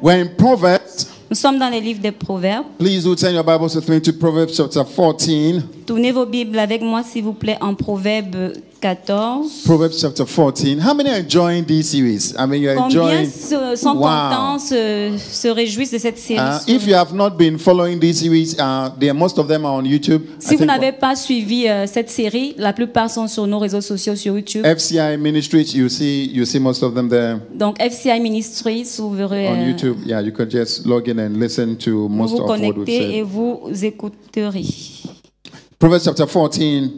We're in Proverbs. Nous sommes dans les livres des Proverbes. Please do turn your Bibles with me to Proverbs chapter 14. Tournez vos Bibles avec moi, s'il vous plaît, en Proverbe 14. Proverbs chapter 14. How many are enjoying this series? I mean, you're Combien enjoying. se- sont Wow. contents, se, se réjouissent de cette série Uh, if you have not been following this series, uh, there, most of them are on YouTube. I Si vous think n'avez pas suivi euh, cette série, la plupart sont sur nos réseaux sociaux, sur YouTube. FCI Ministries, you see, you see most of them there Donc FCI Ministries, vous verrez, on euh, YouTube. Yeah, you can just log in and listen to vous most vous of what we've connectez et said. vous écouterez. Proverbs chapter 14,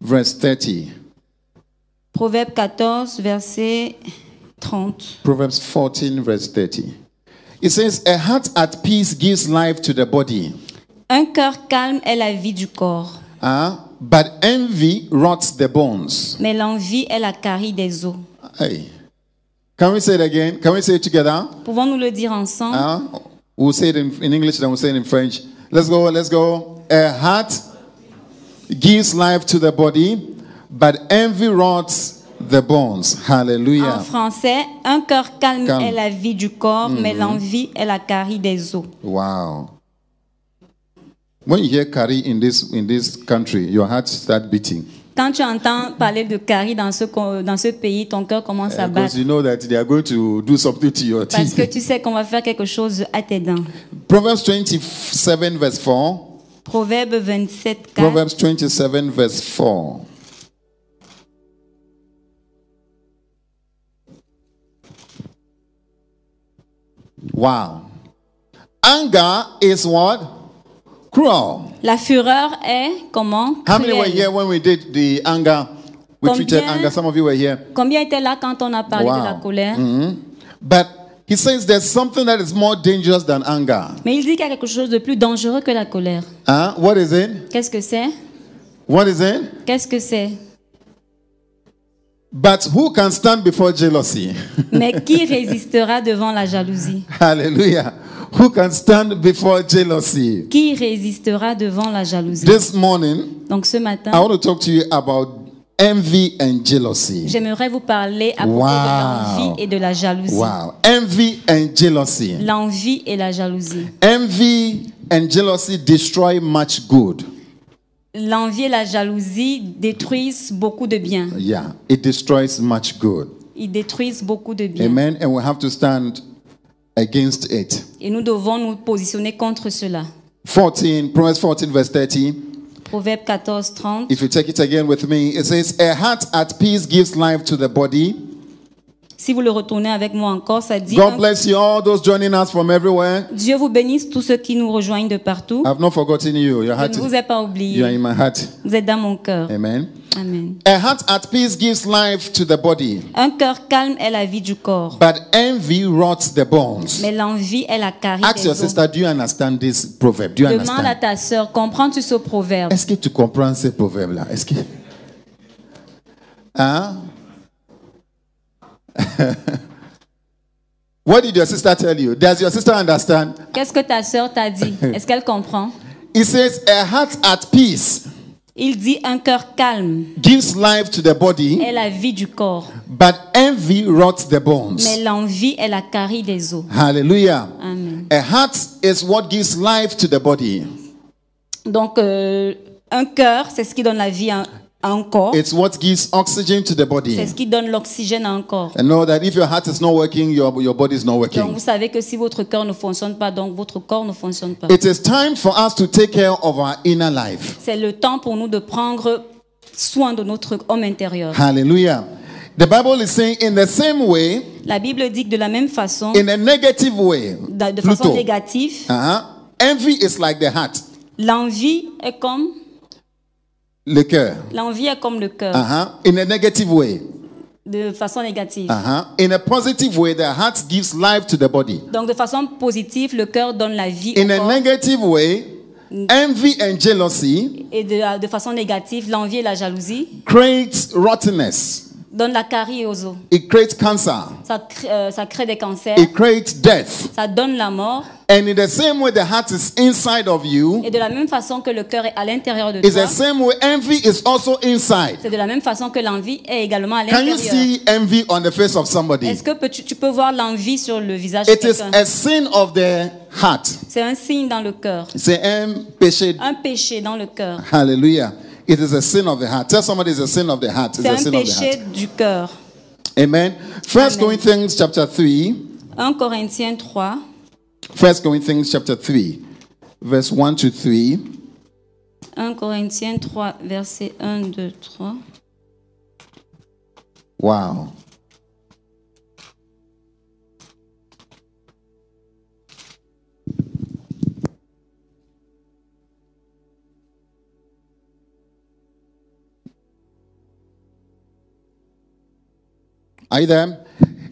verse 30. Proverbe 14, verset 30. Proverbs 14, verse 30. It says, A heart at peace gives life to the body, Un cœur calme est la vie du corps, uh, but envy rots the bones. mais l'envie est la carie des os. Hey. Can we say it again? Can we say it together? Pouvons-nous le dire ensemble? Uh, we'll say it in, in English, then we'll say it in French. Let's go, let's go. A heart gives life to the body, but envy rots the bones. En Hallelujah. français, un cœur calme, Calme. est la vie du corps, mais l'envie est la carie des os. Wow. When you hear Kari in this in this country, your heart start beating Quand tu entends parler de carie dans ce, dans ce pays, ton cœur commence à because battre. you know that they are going to do something to your Parce que teeth. tu sais qu'on va faire quelque chose à tes dents. Proverbs 27 verse 4. Proverbe 27, 4. Proverbs 27 verse 4. Wow. Anger is what? Cruel. La fureur est comment? How many were here when we did the anger? We treated Combien- anger. Some of you were here. Combien étaient là quand on a parlé de la Wow. colère? Mhm. But he says there's something that is more dangerous than anger. Mais il dit qu'il y a quelque chose de plus dangereux que la colère. Huh? What is it? Qu'est-ce que c'est? What is it? Qu'est-ce que c'est? But who can stand before jealousy? Mais qui résistera devant la jalousie? Hallelujah. Who can stand before jealousy? Qui résistera devant la jalousie? This morning, Donc ce matin, I want to talk to you about envy and jealousy. j'aimerais vous parler à propos Wow. de l'envie et de la jalousie. Wow. Envy and jealousy. L'envie et la jalousie. Envy and jealousy destroy much good. L'envie et la jalousie détruisent beaucoup de bien. Yeah, it destroys much good. Ils détruisent beaucoup de bien. Amen. And we have to stand against it. Et nous devons nous positionner contre cela. 14, Proverbs 14, verse 30. Proverbe 14, 30. If you take it again with me, it says, A heart at peace gives life to the body. Si vous le retournez avec moi encore, ça dit God bless you, all those joining us from everywhere. Dieu vous bénisse tous ceux qui nous rejoignent de partout. I've not forgotten you. Your Je heart ne vous ai pas you are oublié. in my heart. Vous êtes dans mon cœur. Amen. Amen. A heart at peace gives life to the body, Un cœur calme est la vie du corps, but envy rots the bones. mais l'envie est la carie Ask des your os. sister, do you understand this proverb? Do you Demande à ta sœur, comprends-tu ce proverbe? Est-ce que tu comprends ce proverbe-là? Est-ce que. Hein? what did your sister tell you? Does your sister understand? Qu'est-ce que ta sœur t'a dit? Est-ce qu'elle comprend? It says, a heart at peace Il dit un cœur calme gives life to the body, est la vie du corps, but envy rots the bones. mais l'envie est la carie des os. Hallelujah. Amen. A heart is what gives life to the body. Donc, euh, un cœur, c'est ce qui donne la vie à, corps. It's what gives oxygen to the C'est body. ce qui donne l'oxygène à un corps. And know that if your heart is not working, your, your body is not Donc, working. vous savez que si votre cœur ne fonctionne pas, donc votre corps ne fonctionne pas. It is time for us to take care of our inner life. C'est le temps pour nous de prendre soin de notre homme intérieur. Hallelujah. The Bible is saying, in the same way, La Bible dit que de la même façon, in a negative way, de de façon Pluto, négative, uh-huh, envy is like the heart, l'envie est comme le cœur. l'envie est comme le cœur, Uh-huh, in a negative way. de façon négative. Uh-huh. In a positive way, the heart gives life to the body. Donc de façon positive, le cœur donne la vie au In a corps. negative way, envy and jealousy Et de, de façon négative, l'envie et la jalousie creates rottenness. Donne la carie aux os. It creates cancer. Ça crée, euh, ça crée des cancers. It creates death. Ça donne la mort. And in the same way the heart is inside of you, Et de la même façon que le cœur est à l'intérieur de it's toi, the same way envy is also inside. c'est de la même façon que l'envie est également à Can you l'intérieur. see envy on the face of somebody? Est-ce que tu, tu peux voir l'envie sur le visage de It is quelqu'un? a sin of the heart. C'est un signe dans le cœur. C'est un péché. Un péché dans le cœur. Hallelujah. It is a sin of the heart. Tell somebody it's a sin of the heart. It's C'est a un sin of the péché heart. du cœur. Amen. First Amen. Corinthians chapter 3. 1 Corinthiens 3, First Corinthians chapter 3. Verse 1 to 3. 1 Corinthiens 3, versets 1, 2, 3. Wow. Are you there?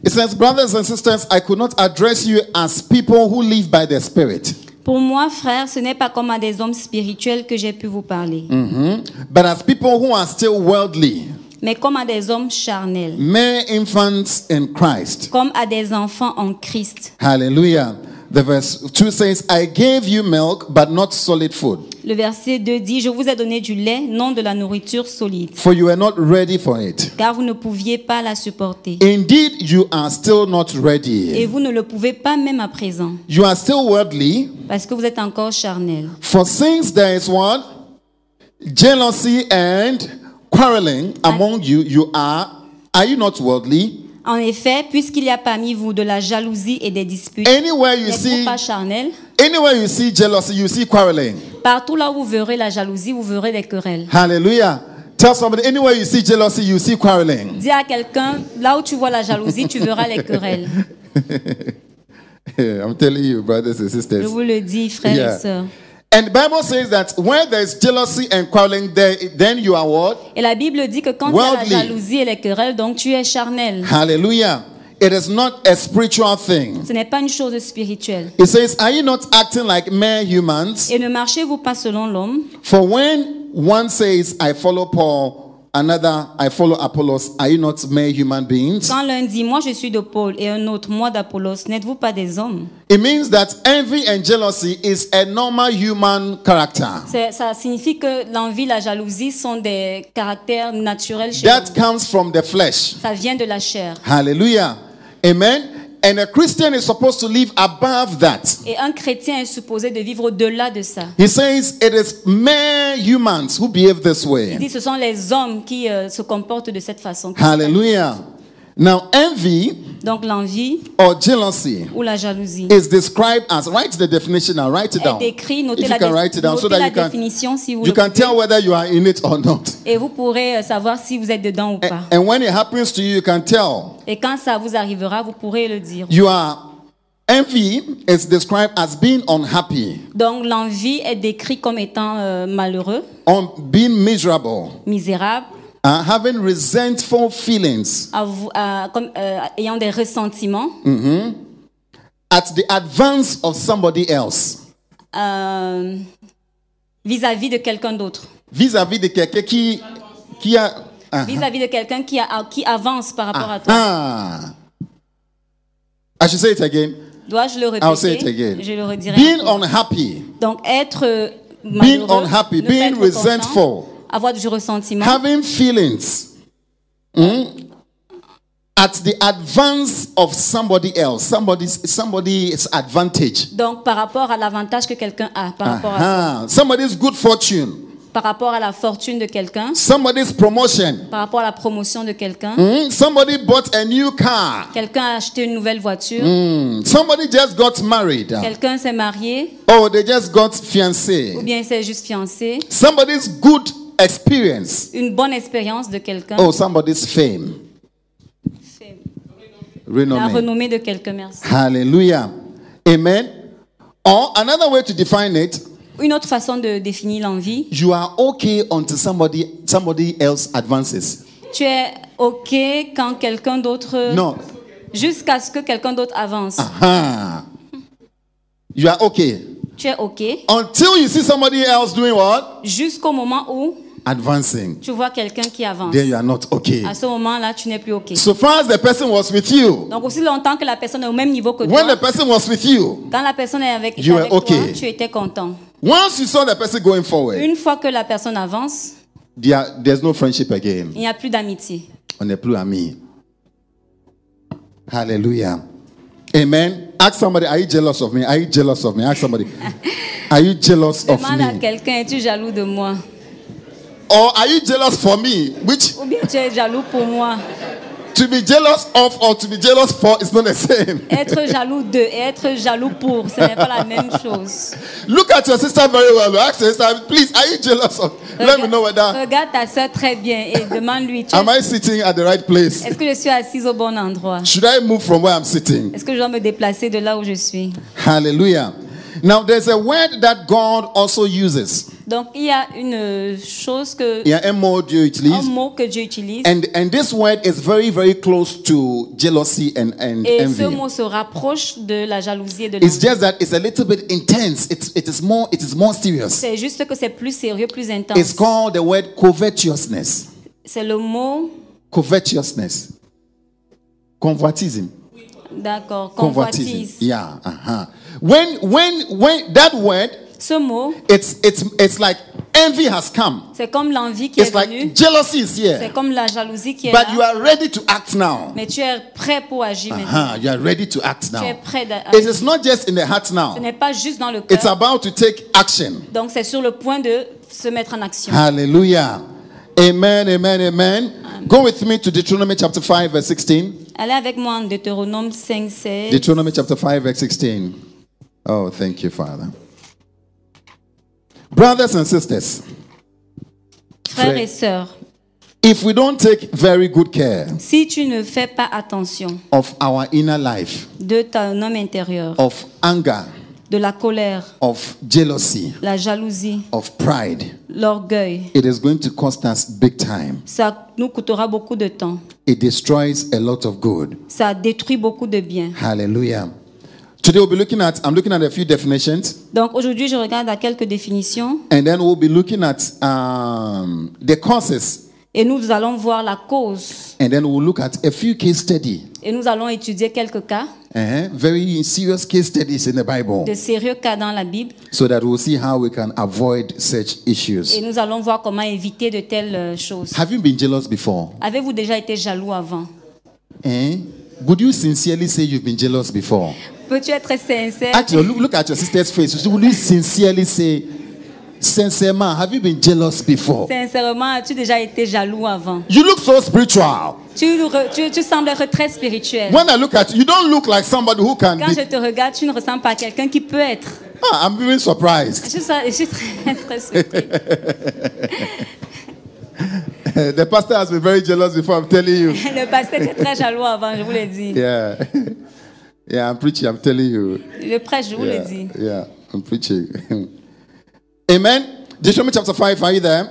It says, Brothers and sisters, I could not address you as people who live by the Spirit, Pour moi, frère, ce n'est pas comme à des hommes spirituels que j'ai pu vous parler, Mhm. but as people who are still worldly, mais comme à des hommes charnels, mere infants in Christ. comme à des enfants en Christ. Hallelujah. The verse 2 says, I gave you milk, but not solid food, Le verset 2 dit, Je vous ai donné du lait, non de la nourriture solide, for you were not ready for it. car vous ne pouviez pas la supporter. Indeed, you are still not Et ready. vous ne le pouvez pas même à présent, You are still worldly, parce que vous êtes encore charnel. for since there is what? Jealousy and quarreling among you, you are, are you not worldly? En effet, puisqu'il y a parmi vous de la jalousie et des disputes, Anywhere you see, pas charnel anywhere you see jealousy, you see quarreling. Partout là où vous verrez la jalousie, vous verrez des querelles. Hallelujah. Tell somebody, anywhere you see jealousy, you see quarreling. Dis à quelqu'un, là où tu vois la jalousie, tu verras les querelles. I'm telling you, brothers and Je sisters. vous le dis, frères Yeah. et sœurs. And the Bible says that where there's jealousy and quarreling, there, then you are what? Et la Bible dit que quand il y a la jalousie et les querelles, donc tu es charnel. Hallelujah. It is not a spiritual thing. Ce n'est pas une chose spirituelle. It says, Are you not acting like mere humans? Et ne marchez-vous pas selon l'homme For when one says, I follow Paul, another, I follow Apollos, are you not mere human beings? Quand l'un dit, moi je suis de Paul, et un autre, moi d'Apollos, n'êtes-vous pas des hommes? It means that envy and jealousy is a normal human character. Ça signifie que l'envie, la jalousie sont des caractères naturels chez That comes from the flesh. Ça vient de la chair. Hallelujah. Amen. And a Christian is supposed to live above that. Et un chrétien est supposé de vivre au-delà de ça. He says it is mere humans who behave this Il way. dit ce sont les hommes qui euh, se comportent de cette façon. Hallelujah. Now, envy Donc l'envie or jealousy ou la jalousie is described as, write the definition now, write it est down. If Notez you can dé- write it down so notez that la you can, définition si vous you le can pouvez. tell whether you are in it or not. Et vous pourrez euh, savoir si vous êtes dedans ou pas. And when it happens to you, you can tell. Et quand ça vous arrivera, vous pourrez le dire. You are, envy is described as being unhappy, Donc l'envie est décrite comme étant euh, malheureux, on being miserable, misérable, uh, having resentful feelings avou- euh, comme, euh, ayant des ressentiments at the advance of somebody else. euh, vis-à-vis de quelqu'un d'autre. Vis-à-vis de quelqu'un qui, qui a. Ah, Vis-à-vis de quelqu'un qui, a- qui avance par rapport à toi. ah. I should say it again. Dois-je le I'll say it répéter? again. Je le redirai. Being unhappy, Donc être euh, Being malheureux, unhappy, being resentful. Avoir du ressentiment, having feelings mm, at the advance of somebody else, somebody's somebody's advantage, donc par rapport à l'avantage que quelqu'un a, par rapport, à, somebody's good fortune, par rapport à la fortune de quelqu'un, somebody's promotion. par rapport à la promotion de quelqu'un. Mm, Somebody bought a new car. Quelqu'un a acheté une nouvelle voiture, Mm, Somebody just got married. quelqu'un s'est marié, Oh, they just got ou fiancé. bien il s'est juste fiancé, Somebody's good experience. une bonne expérience de quelqu'un, Oh, somebody's fame. la Renommé. renommée de quelqu'un, merci. Hallelujah. Amen. Or another way to define it, Une autre façon de définir l'envie, you are okay until somebody somebody else advances. tu es OK quand quelqu'un d'autre, No. jusqu'à ce que quelqu'un d'autre avance. Aha. You are okay Tu es OK until you see somebody else doing what? jusqu'au moment où advancing, tu vois quelqu'un qui avance. then you are not okay. À ce moment-là, tu n'es plus OK. So far as the person was with you, Donc aussi longtemps que la personne est au même niveau que when toi, the person was with you, quand la personne est avec, You avec were toi, okay. tu étais content. once you saw the person going forward, Une fois que la personne avance, there, there's no friendship again. il n'y a plus d'amitié. On n'est plus amis. Hallelujah. Amen. Ask somebody, are you jealous of me? Are you jealous of me? Ask somebody, are you jealous of Demande à me? quelqu'un, es-tu jaloux de moi? Or are you jealous for me? Which Ou bien tu es jaloux pour moi? to be jealous of or to be jealous for is not the same. Être jaloux de et être jaloux pour, ce n'est pas la même chose. Look at your sister very well. Ask your sister, please, are you jealous of? Let me know whether Regarde ta soeur très bien et demande-lui, am I sitting at the right place? est-ce que je suis assise au bon endroit? Should I move from where I'm sitting? Est-ce que je dois me déplacer de là où je suis? Hallelujah. Now there's a word that God also uses. Donc il y a une euh, chose que, Il y a un mot Dieu un utilise. mot que Dieu utilise. And and this word is very very close to jealousy and and Et ce envy. mot se rapproche de la jalousie et de It's l'envie. just that it's a little bit intense. It's it is more it is more serious. C'est juste que c'est plus sérieux, plus It's intense. called the word covetousness. C'est le mot, Covetousness. Convoitism. d'accord, Convoitism. convoitise. Yeah. Uh-huh. When when when that word Ce mot, it's it's it's like envy has come. c'est comme l'envie qui It's est like venue. jealousy is C'est here. comme la jalousie qui est But you là. are ready to act now. Mais tu es prêt pour agir maintenant. You are ready to act Tu es now. prêt It d'agir. is not just in the heart Ce now. n'est pas juste dans le It's cœur. about to take action. Donc c'est sur le point de se mettre en action. Hallelujah. Amen, amen, amen. Go with me to Deuteronomy chapter 5, verse 16. Allez avec moi en Deutéronome 5, 16. Deuteronomy chapter 5, verse 16. Oh, thank you, Father. Brothers and sisters, Frères et sœurs, if we don't take very good care si tu ne fais pas attention of our inner life, de ton homme intérieur, of anger, de la colère, of jealousy, la jalousie, of pride, l'orgueil, it is going to cost us big time. ça nous coûtera beaucoup de temps. It destroys a lot of good. Ça détruit beaucoup de biens. Hallelujah. Today we'll be looking at, I'm looking at a few definitions, Donc aujourd'hui, je regarde à quelques définitions and then we'll be looking at um, the causes, et nous allons voir la cause and then we'll look at a few case studies. et nous allons étudier quelques cas, Uh-huh. Very serious case studies in the Bible, de sérieux cas dans la Bible so that we'll see how we can avoid such et issues. nous allons voir comment éviter de telles euh, choses. Have you been jealous before? Avez-vous déjà été jaloux avant? Eh? Would you sincerely say you've been jealous before? Peux-tu être sincère? Actually, look, look at your sister's face. Would you sincerely say, sincèrement, have you been jealous before? Sincèrement, as-tu déjà été jaloux avant? You look so spiritual. tu, tu, tu sembles être très spirituel. When I look at you, you don't look like somebody who can Quand be. je te regarde, tu ne ressembles pas à quelqu'un qui peut être. Ah, I'm even surprised. Je suis, je suis très, très surpris. the pastor has been very jealous before, I'm telling you. Le pasteur était très jaloux avant, je vous l'ai dit. Yeah. yeah, I'm preaching, I'm telling you. Le prêtre, je vous l'ai Yeah, dit. yeah, I'm preaching. Amen. Deuteronomy chapter 5, are you there?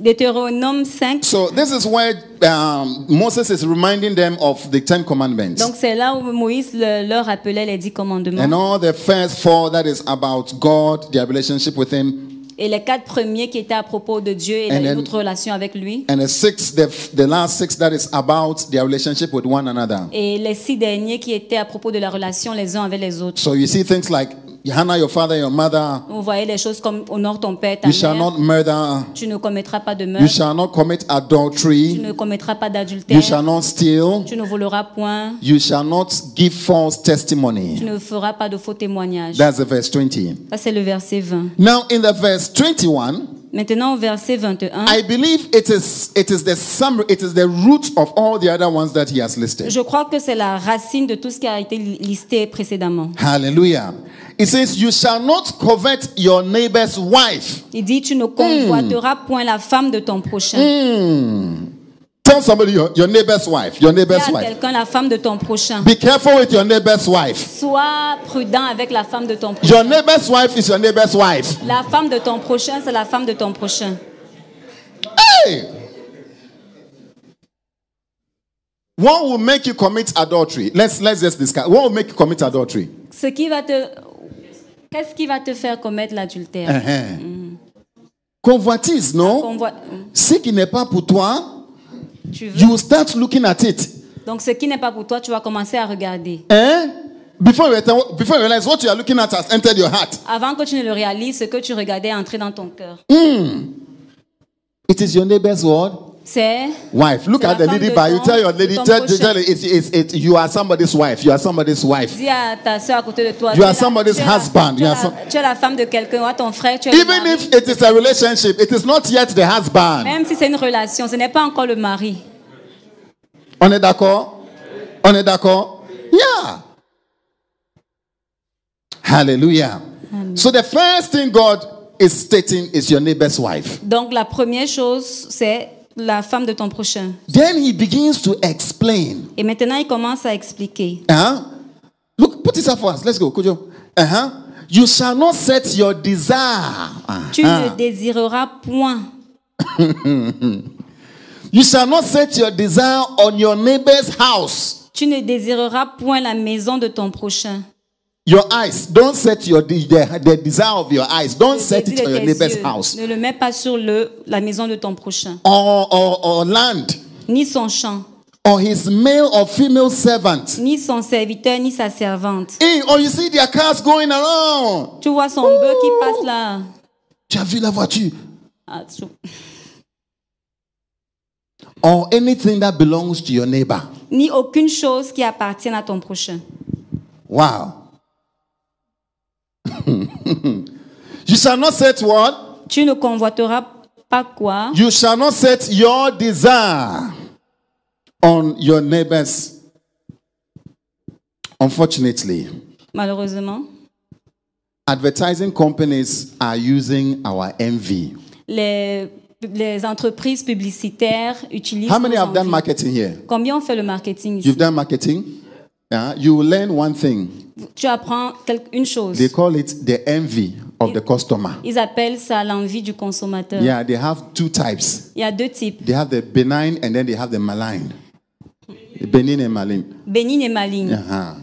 Deutéronome 5. So, this is where um, Moses is reminding them of the Ten Commandments. Donc c'est là où Moïse le- leur rappelait les dix commandements. And all the first four that is about God, their relationship with Him, Et les quatre premiers qui étaient à propos de Dieu et And notre relation avec lui. and the six, the, the last six that is about their relationship with one another. Et les six derniers qui étaient à propos de la relation les uns avec les autres. So you see things like honor your father, your mother. Vous voyez les choses comme honore ton père, ta You shall not murder. Tu ne commettras pas de You meurtre. shall not commit Tu adultery. ne commettras pas You d'adultère. shall not steal. Tu ne voleras point. You shall not give false Tu testimony. ne feras pas de faux témoignages. That's the verse 20. Ça, c'est le verset 20. Now, in the verse 21, Maintenant, verset 21, I believe it is it is the summary, it is the root of all the other ones that he has listed. je crois que c'est la racine de tout ce qui a été li- listé précédemment. Hallelujah. It says, You shall not covet your neighbor's wife. Il dit, tu ne convoiteras point la femme de ton prochain. Tell somebody your, your neighbor's wife. Your neighbor's wife. quelqu'un la femme de ton prochain. Be careful with your neighbor's wife. Sois prudent avec la femme de ton prochain. Your neighbor's wife is your neighbor's wife. La femme de ton prochain, c'est la femme de ton prochain. Hey! What will make you commit adultery? Let's let's just discuss. What will make you commit adultery? Ce qui va te... Qu'est-ce qui va te faire commettre l'adultère? Uh-huh. Convoitise, non? Convoi- Ce qui n'est pas pour toi, Tu veux. you start looking at it. Donc ce qui n'est pas pour toi, tu vas commencer à regarder. Eh? Before you, return- before you realize what you are looking at has entered your heart. Avant que tu ne le réalises, ce que tu regardais est entré dans ton cœur. It is your neighbor's word. C'est Wife. Look at the lady by you. Tell your lady, tell, tell it's, it's, it's, you are somebody's wife. You are somebody's wife. dis à ta soeur à côté de toi. You are somebody's la- husband. Tu es, You are la, some- tu es la femme de quelqu'un, à ton frère, tu es le Even if it is a relationship, it is not yet the husband. Même si c'est une relation, ce n'est pas encore le mari. On est d'accord? On est d'accord? Yeah. Hallelujah. So the first thing God is stating is your neighbor's wife. Donc la première chose, c'est la femme de ton prochain. Then he begins to explain. Et maintenant, il commence à expliquer. Uh-huh. Look, put this up for us. Let's go. Kojo. Uh-huh. You shall not set your desire. Tu Uh-huh. ne désireras point. You shall not set your desire on your neighbor's house. Tu ne désireras point la maison de ton prochain. Your eyes. Don't set your de- the, the desire of your eyes. Don't Le set it on your neighbor's yeux, house. Ne le mets pas sur le, la maison de ton prochain. Or, or, or land. Ni son champ, Or his male or female servant. ni son serviteur, ni sa servante. Hey, or you see their cars going around. Tu vois son bœuf qui passe là. Tu as vu la voiture? Ah, tu- Or anything that belongs to your neighbor. Ni aucune chose qui appartienne à ton prochain. Wow. you shall not set what? Tu ne convoiteras pas quoi? You shall not set your desire on your neighbors. Unfortunately, Malheureusement, advertising companies are using our envy. les, les entreprises publicitaires utilisent. How many have done envies. marketing here? Combien ont fait le marketing ici? You've done marketing? Yeah. You learn one thing. Tu apprends une chose. They call it the envy of the customer. Ils appellent ça l'envie du consommateur. Yeah, they have two types. Il y a deux types, They have the benign and then they have the malign. Benign and malign. bénigne et maligne. Uh-huh.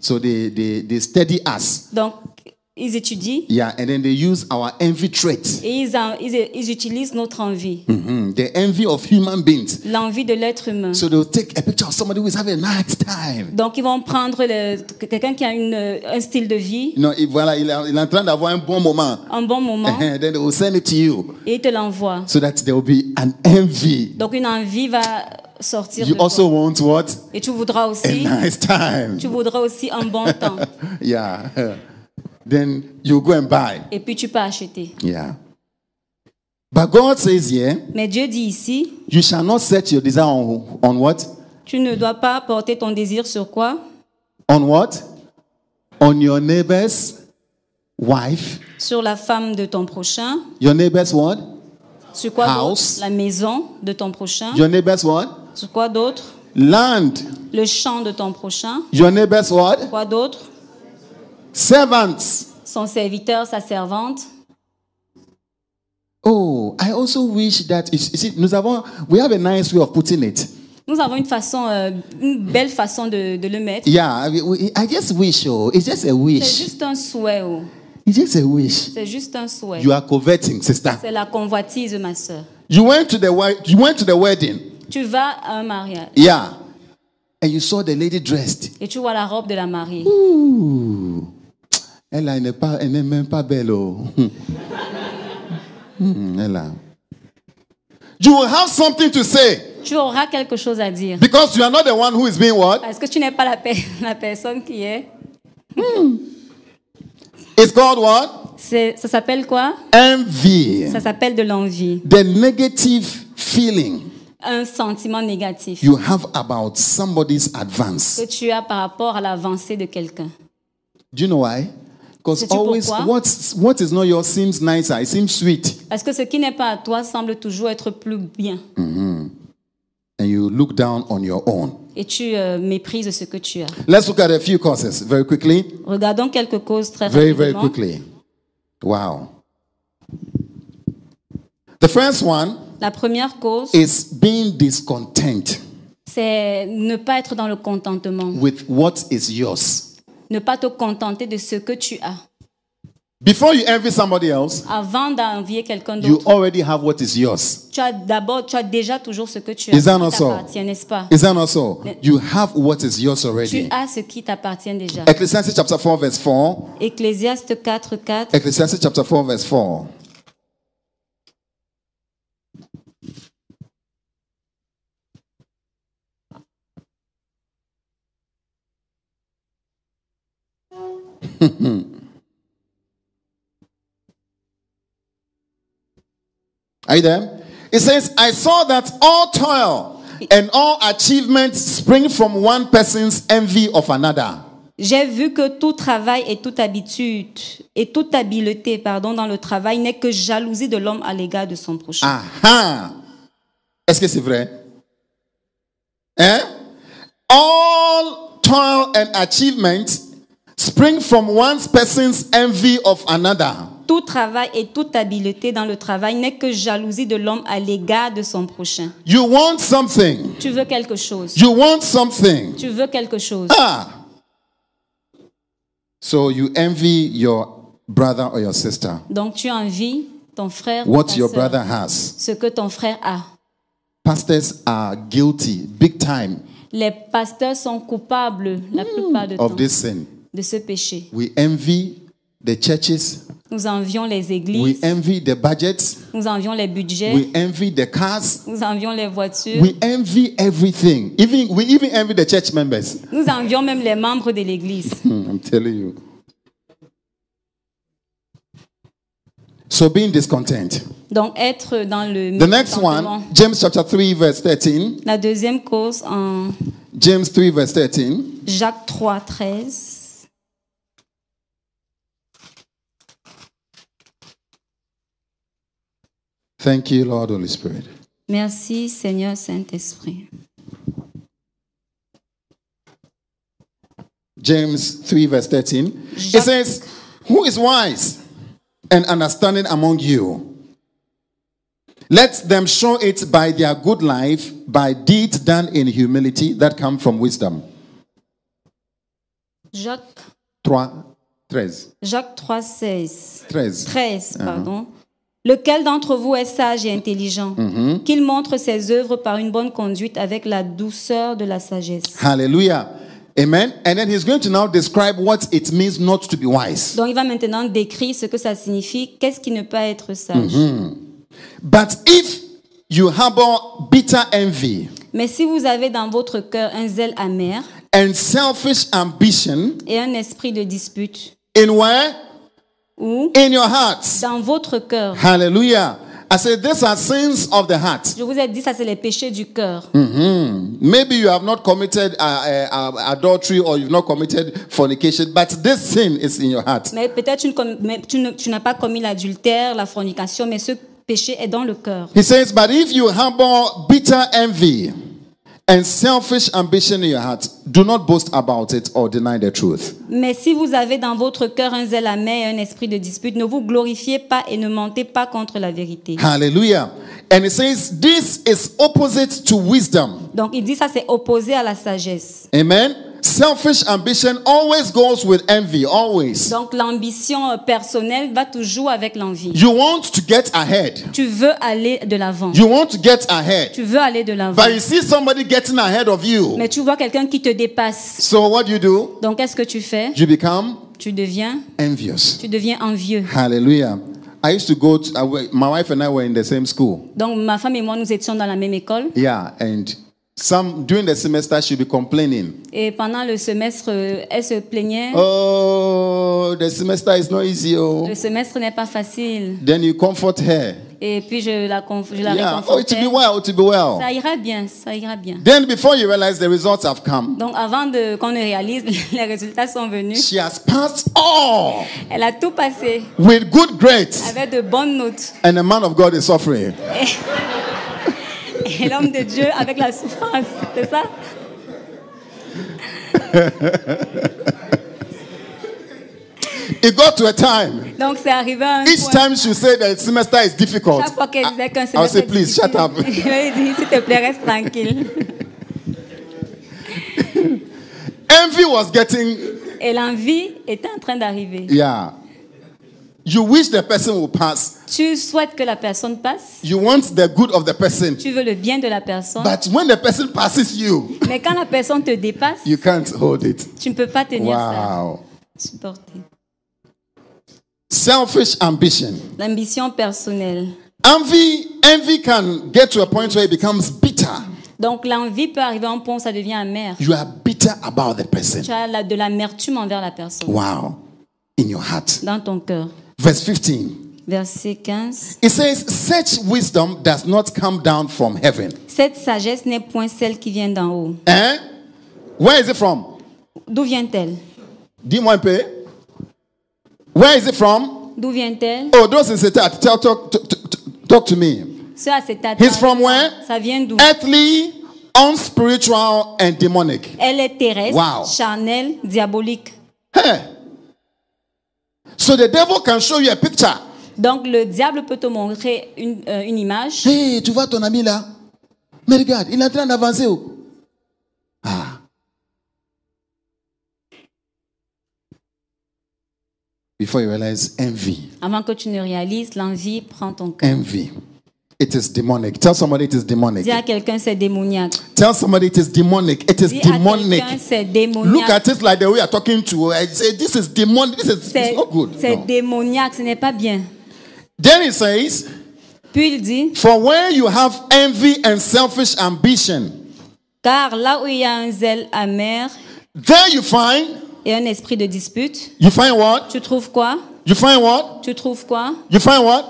So they, they, they study us. Donc, ils étudient Yeah, and then they use our envy trait. et ils, en- ils- ils utilisent notre envie, Mhm. The envy of human beings. l'envie de l'être humain. So they'll take a picture of somebody who is having a nice time. Donc, ils vont prendre quelqu'un qui a une, un style de vie, know, if, voilà, il est, il en train d'avoir un bon moment. un bon moment, And then they will send it to you et ils te l'envoient. so that there will be an envy. Donc, une envie va sortir You also want what? Et tu voudras A aussi, nice time. tu voudras aussi un bon temps. Yeah. Then you go and buy. Et puis, tu peux acheter. Yeah. But God says here, Mais Dieu dit ici, you shall not set your desire on, on what? tu ne dois pas porter ton désir sur quoi? On what? On your neighbor's wife. Sur la femme de ton prochain. Your neighbor's what? Sur quoi House. La maison de ton prochain. Your neighbor's what? Sur quoi d'autre? Land. Le champ de ton prochain. Your neighbor's what? Quoi d'autre? Servants. Son serviteur, sa servante. Oh, I also wish that you see, nous avons, we have a nice way of putting it. Nous avons une façon, euh, une belle façon de, de le mettre. Yeah, I, I just wish, oh, it's just a C'est wish. juste un souhait. oh. It's just a wish. C'est juste un souhait. You are coveting, sister. C'est la convoitise, ma soeur. You went to the you went to the wedding. Tu vas à un mariage Yeah. And you saw the lady dressed. et tu vois la robe de la mariée. Ouh. Elle, elle n'est pas, elle n'est même pas belle. Oh. Hmm, elle a. You will have something to say Tu auras quelque chose à dire. because you are not the one who is being what? Parce que tu n'es pas la, pe- la personne qui est. It's called what? Ça s'appelle quoi? Envy. Ça s'appelle de l'envie. The negative feeling Un sentiment négatif you have about somebody's advance. que tu as par rapport à l'avancée de quelqu'un. Do you know why? Because always what's, what is not yours seems nicer. It seems sweet. Parce que ce qui n'est pas à toi semble toujours être plus bien? And you look down on your own. Et tu euh, méprises ce que tu as. Let's look at a few causes very quickly. Regardons quelques causes très Very, very rapidement. quickly. Wow. The first one La première cause, is being discontent c'est ne pas être dans le contentement. with what is yours. Ne pas te contenter de ce que tu as. Before you envy somebody else, Avant d'envier quelqu'un you d'autre, already have what is yours. tu as d'abord, tu as déjà toujours ce que tu as, Is that not so? n'est-ce pas? Is that not so? You have what is yours Tu already. as ce qui t'appartient déjà. Ecclesiastes chapter 4, verse 4. Ecclésiaste 4, 4. Ecclesiastes chapter 4, verse 4. Are you there? It says, I saw that all toil and all achievements spring from one person's envy of another. J'ai vu que tout travail et toute habitude et toute habileté, pardon, dans le travail n'est que jalousie de l'homme à l'égard de son prochain. Aha. Est-ce que c'est vrai? Hein? All toil and achievement spring from one person's envy of another. Tout travail et toute habileté dans le travail n'est que jalousie de l'homme à l'égard de son prochain. You want something. Tu veux quelque chose. You want something. Tu veux quelque chose. Ah. So you envy your brother or your sister. Donc tu envies ton frère ou What ta your sœur, brother has. ce que ton frère a. Pastors are guilty, big time, Les pasteurs sont coupables la plupart du temps of this sin. De ce péché. We envy the churches. Nous envions les We églises, envy the budgets. nous envions les budgets, We envy the cars. nous envions les voitures, We envy everything. Even we even envy the church members. nous envions même les membres de l'église. I'm telling you. So being discontent. Donc être dans le The next one, James chapter 3 verse 13. La deuxième cause en James 3 verse 13. Jacques 3, 13. Thank you, Lord Holy Spirit. Merci Seigneur Saint-Esprit. James 3 verse 13. It says, Who is wise and understanding among you? Let them show it by their good life, by deeds done in humility that come from wisdom. Jacques, 3, 13. Jacques 3, 16. 13. 13, pardon. Uh-huh. Lequel d'entre vous est sage et intelligent Qu'il montre ses œuvres par une bonne conduite avec la douceur de la sagesse. Hallelujah. Amen. And then he's going to now describe what it means not to be wise. Donc il va maintenant décrire ce que ça signifie, qu'est-ce qui ne peut pas être sage. But if you harbor bitter envy Mais si vous avez dans votre cœur un zèle amer and selfish ambition, et un esprit de dispute, in where? Ou In your hearts. dans votre cœur, Hallelujah. I said, these are sins of the heart. je vous ai dit, ça c'est les péchés du cœur. Mhm. Maybe you have not committed uh, uh, uh, adultery or you've not committed fornication, but this sin is in your heart. Mais peut-être tu n'as pas commis l'adultère, la fornication, mais ce péché est dans le cœur. He says, but if you harbor bitter envy and selfish ambition in your heart, do not boast about it or deny the truth. Mais si vous avez dans votre cœur un zèle amer et un esprit de dispute, ne vous glorifiez pas et ne mentez pas contre la vérité. Hallelujah. And it says, this is opposite to wisdom. Donc il dit ça c'est opposé à la sagesse. Amen. Selfish ambition always goes with envy, always. Donc l'ambition euh, personnelle va toujours avec l'envie. You want to get ahead. Tu veux aller de l'avant. You want to get ahead. Tu veux aller de l'avant. But you see somebody getting ahead of you. Mais tu vois quelqu'un qui te dépasse. So what do you do? Donc qu'est-ce que tu fais? You become Tu deviens, envious. tu deviens envieux. Hallelujah. I used to go to, my wife and I were in the same school. Donc ma femme et moi nous étions dans la même école Yeah, and some during the semester she'd be complaining. et pendant le semestre euh, elle se plaignait. Oh, the semester is not easy. Oh. Le semestre n'est pas facile. Then you comfort her. Et puis je la, je la Yeah, oh, it réconfortais. will be well, it will be well. Ça ira bien, ça ira bien. Then before you realize the results have come, Donc avant de qu'on ne réalise, les résultats sont venus. she has passed all Elle a tout passé with good grades, avec de bonnes notes. and the man of God is suffering. Et l'homme de Dieu avec la souffrance, c'est ça? It got to a time. Donc c'est arrivé à un Each point. time she said that semester is difficult, Chaque fois qu'elle disait qu'un I- I'll semestre say, est please, shut difficile, up. Je lui ai dit, s'il te plaît, reste tranquille. Envy was getting, Et l'envie était en train d'arriver. yeah. You wish the person will pass. Tu souhaites que la personne passe? You want the good of the person. Tu veux le bien de la personne? But when the person passes you, Mais quand la personne te dépasse, you can't hold it. tu ne peux pas tenir Wow. ça. Supporter. Selfish ambition. L'ambition personnelle. Envy, envy can get to a point where it becomes bitter. Donc l'envie peut arriver à un point où ça devient amer. You are bitter about the person. Tu as de l'amertume envers la personne Wow. In your heart. dans ton cœur. Verse 15. Verset 15. It says, Such wisdom does not come down from heaven. Cette sagesse n'est point celle qui vient d'en haut. Eh? Where is it from? D'où vient-elle? Dis-moi un peu. Where is it from? D'où vient-elle? Oh, those in Setat, tell, talk, talk, talk, talk to me. Ce à cet état. He's from where? Ça vient d'où? Earthly, unspiritual, and demonic. Elle est terrestre, Wow. charnelle, diabolique. Hey. So the devil can show you a picture. Donc le diable peut te montrer une, euh, une image. Hey, tu vois ton ami là? Mais regarde, il est en train d'avancer. oh. Ah. Before you realize envy, Avant que tu ne réalises, l'envie prend ton cœur. envy. It is demonic. Tell somebody it is demonic. Dis à quelqu'un c'est démoniaque. Tell somebody it is demonic. It is Dis demonic. c'est Look démoniaque. at it like the way you are talking to. I say this is demonic. This is it's C'est not good. c'est No. démoniaque, ce n'est pas bien. Then he says, Puis il dit, For where you have envy and selfish ambition, car là où il y a un zèle amer there you find, et un esprit de dispute, you find what? tu trouves quoi You find what? Tu trouves quoi You find what?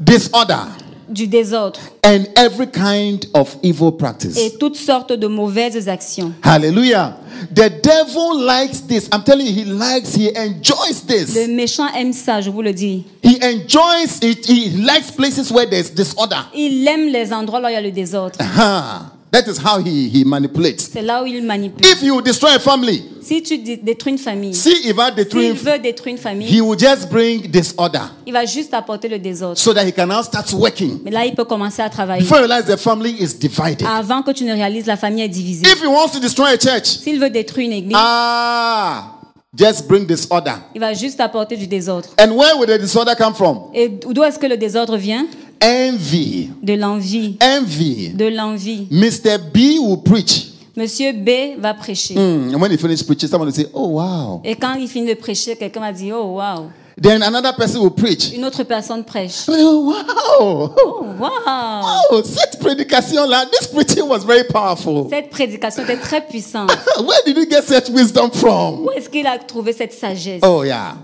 Disorder Du désordre and every kind of evil practice. et toutes sortes de mauvaises actions. Hallelujah. The devil likes this. I'm telling you, he likes, he enjoys Le this. méchant aime ça, je vous le dis. He enjoys it. He likes places where there's disorder. Il aime les endroits où il y a le désordre. Ah, that is how he, he manipulates. C'est là où il manipule. If you destroy a family, Si tu dé- détruis une famille, see if I détruit, s'il veut détruire une famille, he will just bring disorder il va juste apporter le désordre. so that he can now start working. Mais là, il peut commencer à travailler. Before you realize the family is divided. Avant que tu ne réalises, la famille est divisée. If he wants to destroy a church, S'il veut détruire une église, ah, just bring disorder. il va juste apporter du désordre. And where will the disorder come from? Et d'où est-ce que le désordre vient? Envy. De l'envie. Envy. De l'envie. Mr. B will preach. Monsieur B va prêcher. And when he finishes preaching, someone will say, Oh, wow. Et quand il finit de prêcher, quelqu'un va dire Oh, wow. Then another person will preach. Une autre personne prêche. Oh, wow. Oh, wow. Oh, cette prédication là, this preaching was very powerful. Cette prédication était très puissante. Where did you get such wisdom from? Où est-ce qu'il a trouvé cette sagesse? Oh, yeah.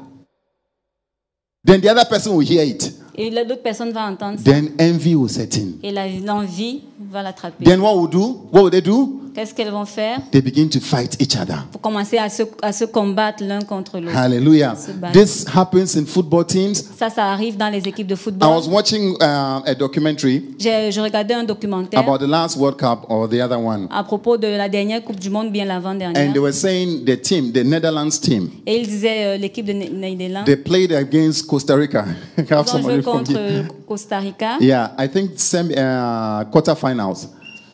Then the other person will hear it. Et l'autre personne va entendre ça. Then envy will set in. Et l'envie va l'attraper. Then what will do? What will they do? Qu'est-ce qu'elles vont faire? They begin to fight each other. Pour commencer à se, à se combattre l'un contre l'autre. Hallelujah. This happens in football teams. Ça, ça arrive dans les équipes de I football. was watching uh, a documentary je regardais un documentaire about the last World Cup or the other one. à propos de la dernière Coupe du Monde, bien And l'avant-dernière. they were saying the team, the Netherlands team, Et il disait euh, l'équipe de Né- Néderlande they played against Costa Rica. I ils ont joué contre. Costa Rica, Yeah, I think semi, uh, quarterfinals.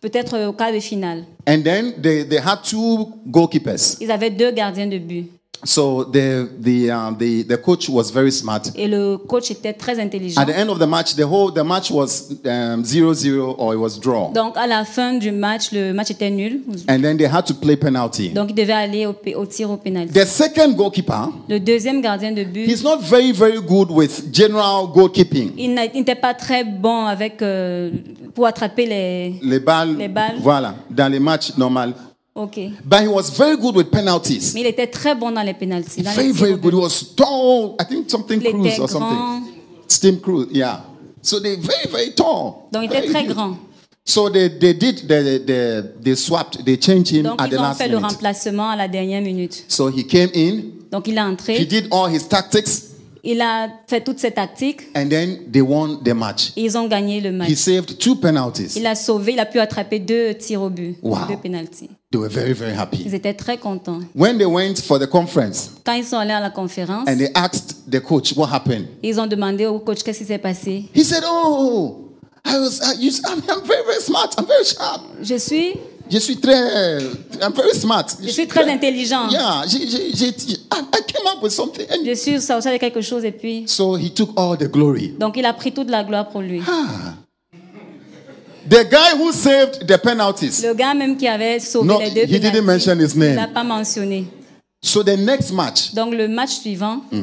Peut-être euh, au quart de finale. And then they, they had two goalkeepers. Ils avaient deux gardiens de but. So the, the, uh, the, the coach was very smart. Et le coach était très intelligent. At the end of the match, the whole the match was um, 0-0 or it was draw. Donc à la fin du match, le match était nul. And then they had to play penalty. Donc il devait aller au, pe- au tir au pénalty. The second goalkeeper, Le deuxième gardien de but, he's not very, very good with general goalkeeping. il n'était pas très bon avec euh, pour attraper les. Les balles, Les balles. voilà, dans les matchs normaux. Ok. But he was very good with penalties. Mais il était très bon dans les dans les Very, very good. He was tall. I think something Il or grand. something. Steam cruise, yeah. So they very, very tall. Donc il était Very très good. grand. So they, they did, they, they, they swapped, they changed him Donc at ils the ont last fait le remplacement à la dernière minute. So he came in, Donc il est he entré, did all his tactics, il a fait toutes ses tactiques and then they won the match. et ils ont gagné le match. He saved two penalties. Il a sauvé, il a pu attraper deux tirs au but, Wow. deux pénaltys. They were very, very happy. Ils étaient très contents. When they went for the conference Quand ils sont allés à la conférence, and they asked the coach what happened, ils ont demandé au coach qu'est-ce qui s'est passé? he said, "Oh, I was, I, you, I'm, I'm very, very smart. I'm very sharp. Je suis Je suis très. I'm very smart. Je suis très intelligent. Yeah, j'ai- j'ai- j'ai- I, came up with something. Je suis sorti avec quelque chose et puis. so he took all the glory. Donc il a pris toute la gloire pour lui. The guy who saved the penalties. Le gars même qui avait sauvé No, les deux he didn't mention his il l'a name. pas mentionné. So the next match, Donc le match suivant, the,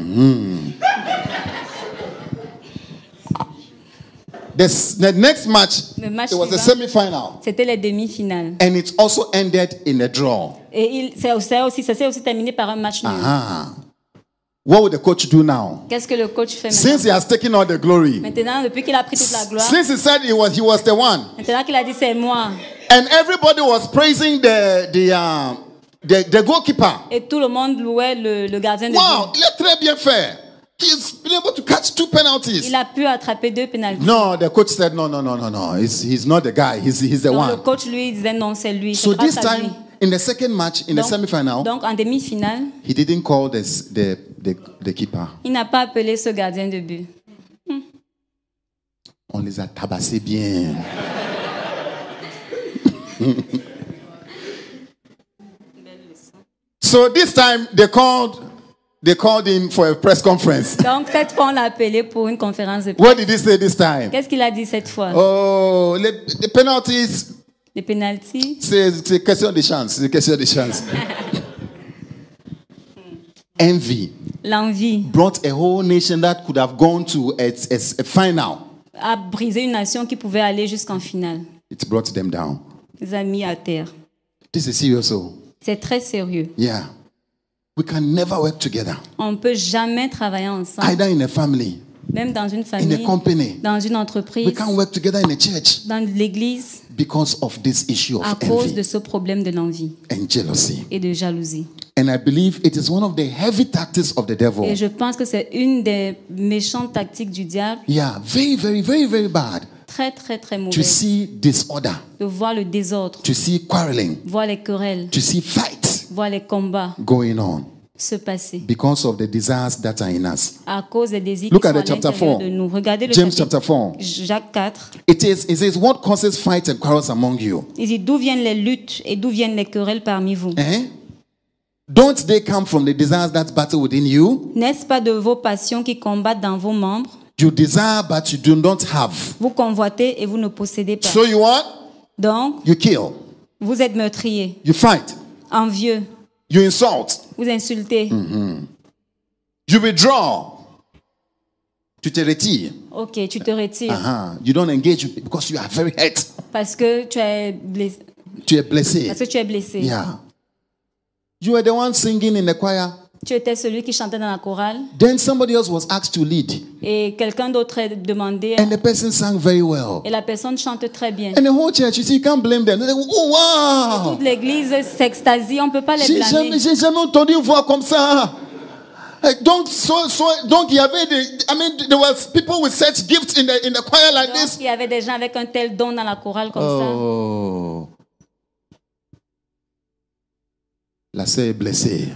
s- the next match, Le match it was a suivant. semi-final, c'était les demi-finales. and it also ended in a draw. Et il, c'est c'est aussi, ça s'est aussi terminé par un match nul. Ah, what would the coach do now? Qu'est-ce que le coach fait maintenant? Since he has taken all the glory, Maintenant, depuis qu'il a pris toute la gloire, since he said he was he was the one, maintenant qu'il a dit c'est moi, and everybody was praising the the uh, the, the goalkeeper. et tout le monde louait le, le gardien de Wow, but. il est très bien fait. He's been able to catch two penalties. Il a pu attraper deux pénaltys. No, the coach said, no, no, no, no, no. He's, he's not the guy. He's, he's the Donc le one. coach lui disait non, c'est lui. So this lui. time, in the second match, in the Donc, semi-final, donc en demi-finale, he didn't call this, the, the, the keeper. il n'a pas appelé ce gardien de but. On les a tabassés bien. so this time, they called, they called him for a press conference. Donc cette fois, on l'a appelé pour une conférence de presse. What did he say this time? Qu'est-ce qu'il a dit cette fois? Oh, les- the penalties, Les pénaltys c'est c'est question de chance. C'est question de chance. Envy L'envie brought a whole nation that could have gone to a, a, a final. a brisé une nation qui pouvait aller jusqu'en finale. It brought them down. Les a mis à terre. This is serious, oh. C'est très sérieux. Yeah. We can never work together, On ne peut jamais travailler ensemble, either in a family, même dans une in a famille, company. dans une We entreprise, can't work together in a church dans l'église, because of this issue à of cause de ce problème de l'envie and jealousy. et de jalousie. And I believe it is one of the heavy tactics of the devil. Et je pense que c'est une des méchantes tactiques du diable, Yeah, very, very, very, very bad. très très très To mauvaise, see disorder, de voir le désordre, to see quarreling, voir les querelles, to see fights voir les combats going on se passer because of the desires that are in us. à cause des désirs Look qui at sont the à chapter l'intérieur 4. de nous. Regardez le James chapitre chapter 4. Jacques 4. It is it says what causes fights and quarrels among you? Il dit d'où viennent les luttes et d'où viennent les querelles parmi vous? Eh? Don't they come from the desires that battle within you? N'est-ce pas de vos passions qui combattent dans vos membres? You desire but you do not have. Vous convoitez et vous ne possédez pas. So you what? Donc, You kill. vous êtes meurtrier, You fight. Envieux, You insult. vous insultez. You withdraw. Tu te retires. Ok, tu te retires Uh-huh. You don't engage because you are very hurt. parce que tu es blessé. Tu es blessé. Parce que tu es blessé. Yeah. You were the one singing in the choir. Tu étais celui qui chantait dans la chorale Then somebody else was asked to lead. et quelqu'un d'autre est demandé And the person sang very well. et la personne chante très bien. And the whole church, you see, you can't blame them. They say, oh, wow. Toute l'église s'extasie, on ne peut pas les blâmer. j'ai jamais entendu une voix comme ça. Donc, so, so, donc, il y avait des, I mean, there was people with such gifts in the, in the choir like Donc, this. il y avait des gens avec un tel don dans la chorale comme ça. Oh. La sœur est blessée.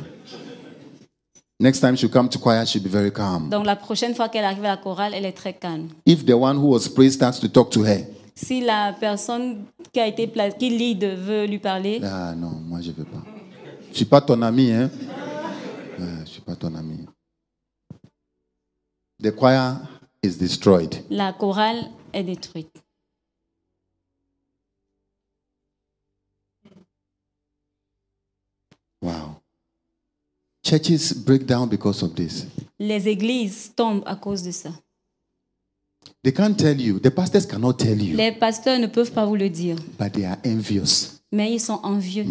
Next time she come to choir, she'll be very calm. Donc la prochaine fois qu'elle arrive à la chorale, elle est très calme. If the one who was praised starts to talk to her, Si la personne qui a été placée, qui lead veut lui parler, ah non, moi je veux pas. Je suis pas ton ami, hein. Ouais, je suis pas ton ami. The choir is destroyed. la chorale est détruite. Wow. Churches break down because of this. Les églises tombent à cause de ça. They can't tell you. The pastors cannot tell you, Les pasteurs ne peuvent pas vous le dire, but they are envious. mais ils sont envieux.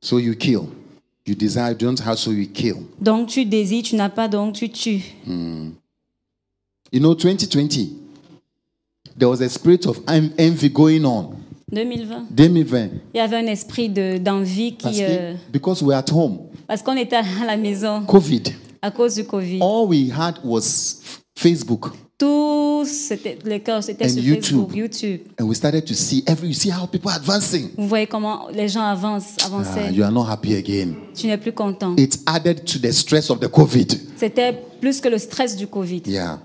So you kill. You desire, you don't have, so you kill. Donc tu désires, tu n'as pas, donc tu tues. You know, 2020, there was a spirit of en- envy going on. 2020, 2020. il y avait un esprit de- d'envie Parce qui... que- euh, because we're at home. parce qu'on était à la maison COVID. à cause du Covid. All we had was Facebook. Tous, c'était le cœur, c'était And sur YouTube. Facebook, YouTube. And we started to see every you see how people are advancing. Vous voyez comment les gens avancent, Ah, avançaient. you are not happy again. Tu n'es plus content. It's added to the stress of the COVID. C'était plus que le stress du Covid. Yeah.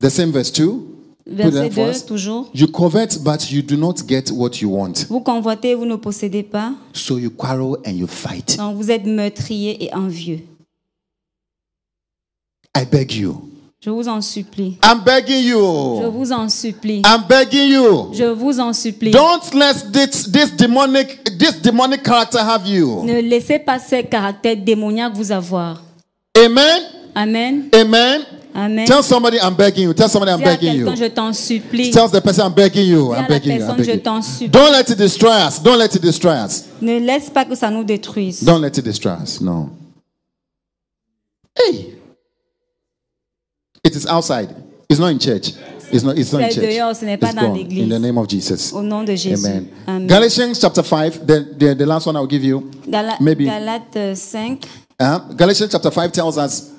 The same verse 2. Verset that for 2, us. toujours. You covet, but you do not get what you want. Vous convoitez, vous ne possédez pas. So you quarrel and you fight. Donc vous êtes meurtrier et envieux. I beg you. Je vous en supplie. I'm begging Je you. vous en supplie. I'm begging you. Je vous en supplie. Don't let this, this demonic this demonic character have you. Ne laissez pas ces caractères démoniaques vous avoir. Amen. Amen. Amen. Amen. Tell somebody I'm begging you. Tell somebody I'm begging you. je t'en supplie. Tell the person I'm begging you. I'm begging you. I'm begging you. Don't let it destroy us. Don't let it destroy us. Ne laisse pas que ça nous détruise. Don't let it destroy us. No. Hey. It is outside. It's not in church. It's not. It's not in church. dehors, ce n'est pas It's dans l'église. In the name of Jesus. Au nom de Jésus. Amen. Amen. Galatians chapter five. The, the the last one I'll give you. Gala- Maybe. Galates euh, 5 Uh, Galatians chapter 5 tells us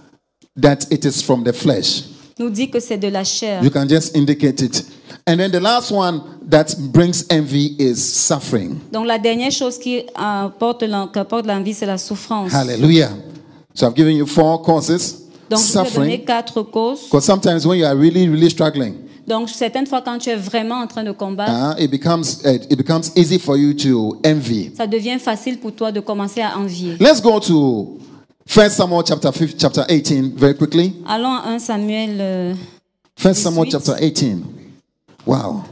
that it is from the flesh. nous dit que c'est de la chair. You can just indicate it. And then the last one that brings envy is suffering. Donc la dernière chose qui apporte apporte l'envie, c'est la souffrance. Hallelujah. So I've given you four causes. Donc je vous ai donné Suffering. quatre causes. Because sometimes when you are really, really struggling, Donc certaines fois quand tu es vraiment en train de combattre, uh, it becomes uh, it becomes easy for you to envy. ça devient facile pour toi de commencer à envier. Let's go to First Samuel chapter 5, chapter 18 very quickly. Allons à 1 Samuel. euh, First Samuel 18. chapter 18. Wow.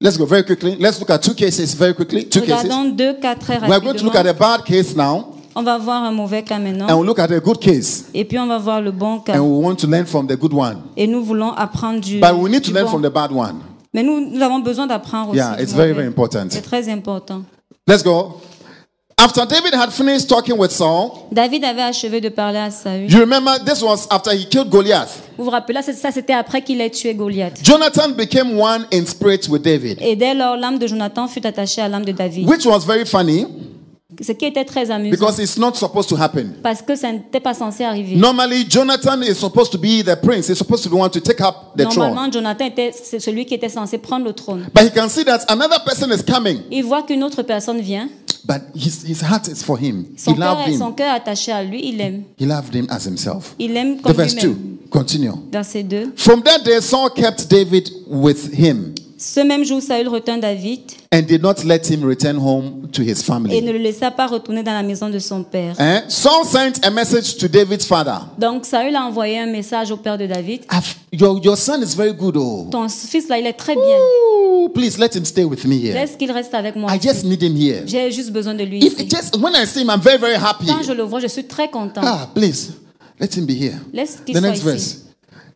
Let's go very quickly. Let's look at two cases very quickly. Two cases. Regardons deux cas très We are going to look at rapidement. a bad case now, On va voir un mauvais cas and maintenant. we'll look at a good case, Et puis on va voir le bon cas. and we want to learn from the good one. Et nous voulons apprendre du. But we need to learn bon. from the bad one. Mais nous, nous avons besoin d'apprendre aussi. Yeah, it's very, very important. C'est très important. Let's go. After David had finished talking with Saul, David avait achevé de parler à Saül. you remember this was after he killed Goliath. Vous vous rappelez, ça c'était après qu'il ait tué Goliath. Jonathan became one in spirit with David, Et dès lors, l'âme de Jonathan fut attachée à l'âme de David. which was very funny Ce qui était très amusant. because it's not supposed to happen. Parce que ça n'était pas censé arriver. Normally, Jonathan is supposed to be the prince. He's supposed to be the one to take up the throne. Normalement, Jonathan était celui qui était censé prendre le trône. But he can see that another person is coming, Il voit qu'une autre personne vient. But his, his heart is for him. Son he cœur, loved son him. cœur attaché à lui. Il aime. He loved him as himself. Il aime The comme verse 2. lui-même. Continue. Verset 2. From that day, Saul kept David with him Ce même jour, Saül retint David and did not let him return home to his et family. ne le laissa pas retourner dans la maison de son père. Eh? Saul sent a message to David's father. Donc Saül a envoyé un message au père de David. "I've- Your, your son is very good. Oh. Ton fils là, il est très bien. Ooh, please let him stay with me here. Laisse qu'il reste avec moi. I just need him here. J'ai juste besoin de lui. If ici. just when I see him, I'm very, very happy. Quand je le vois, je suis très content. Ah, please, let him be here. Laisse qu'il The soit next ici. verse.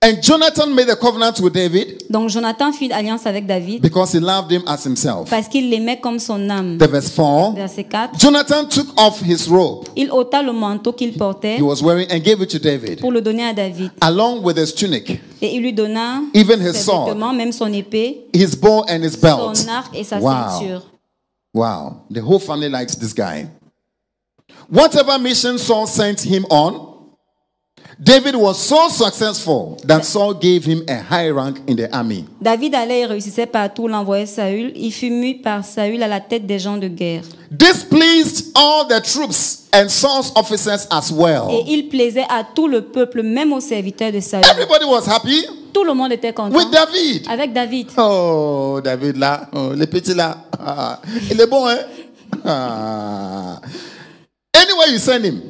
And Jonathan made a covenant with David Donc Jonathan fit alliance avec David because he loved him as himself. parce qu'il l'aimait comme son âme. The verse 4. Verset 4. Jonathan took off his robe Il ôta le manteau qu'il portait he was wearing and gave it to David, pour le donner à David. along with his tunic, Et il lui donna even his sword, même son épée, his bow, and his belt. son arc et sa Wow. ceinture. Wow. The whole family likes this guy. Whatever mission Saul sent him on, David was so successful that Saul gave him a high rank in the army. David allait et réussissait partout, l'envoyait Saül. Il fut mis par Saül à la tête des gens de guerre. This pleased all the troops and Saul's officers as Et well. il plaisait à tout le peuple, même aux serviteurs de Saül. Everybody was happy Tout le monde était content with David. avec David. Oh, David là, oh, le petit là, Ah, il est bon, hein? Ah. Anywhere you send him,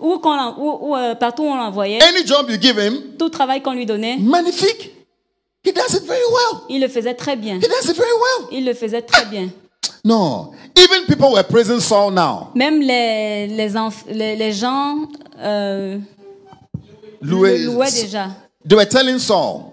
Où l'en- où- où, euh, partout où on l'envoyait, any job you give him, tout travail qu'on lui donnait, magnifique. He does it very well. il le faisait très bien. He does it very well. Il le faisait très bien. No, even people were praising Saul now. Même les, les, enf- les, les gens euh, louaient déjà. They were telling Saul,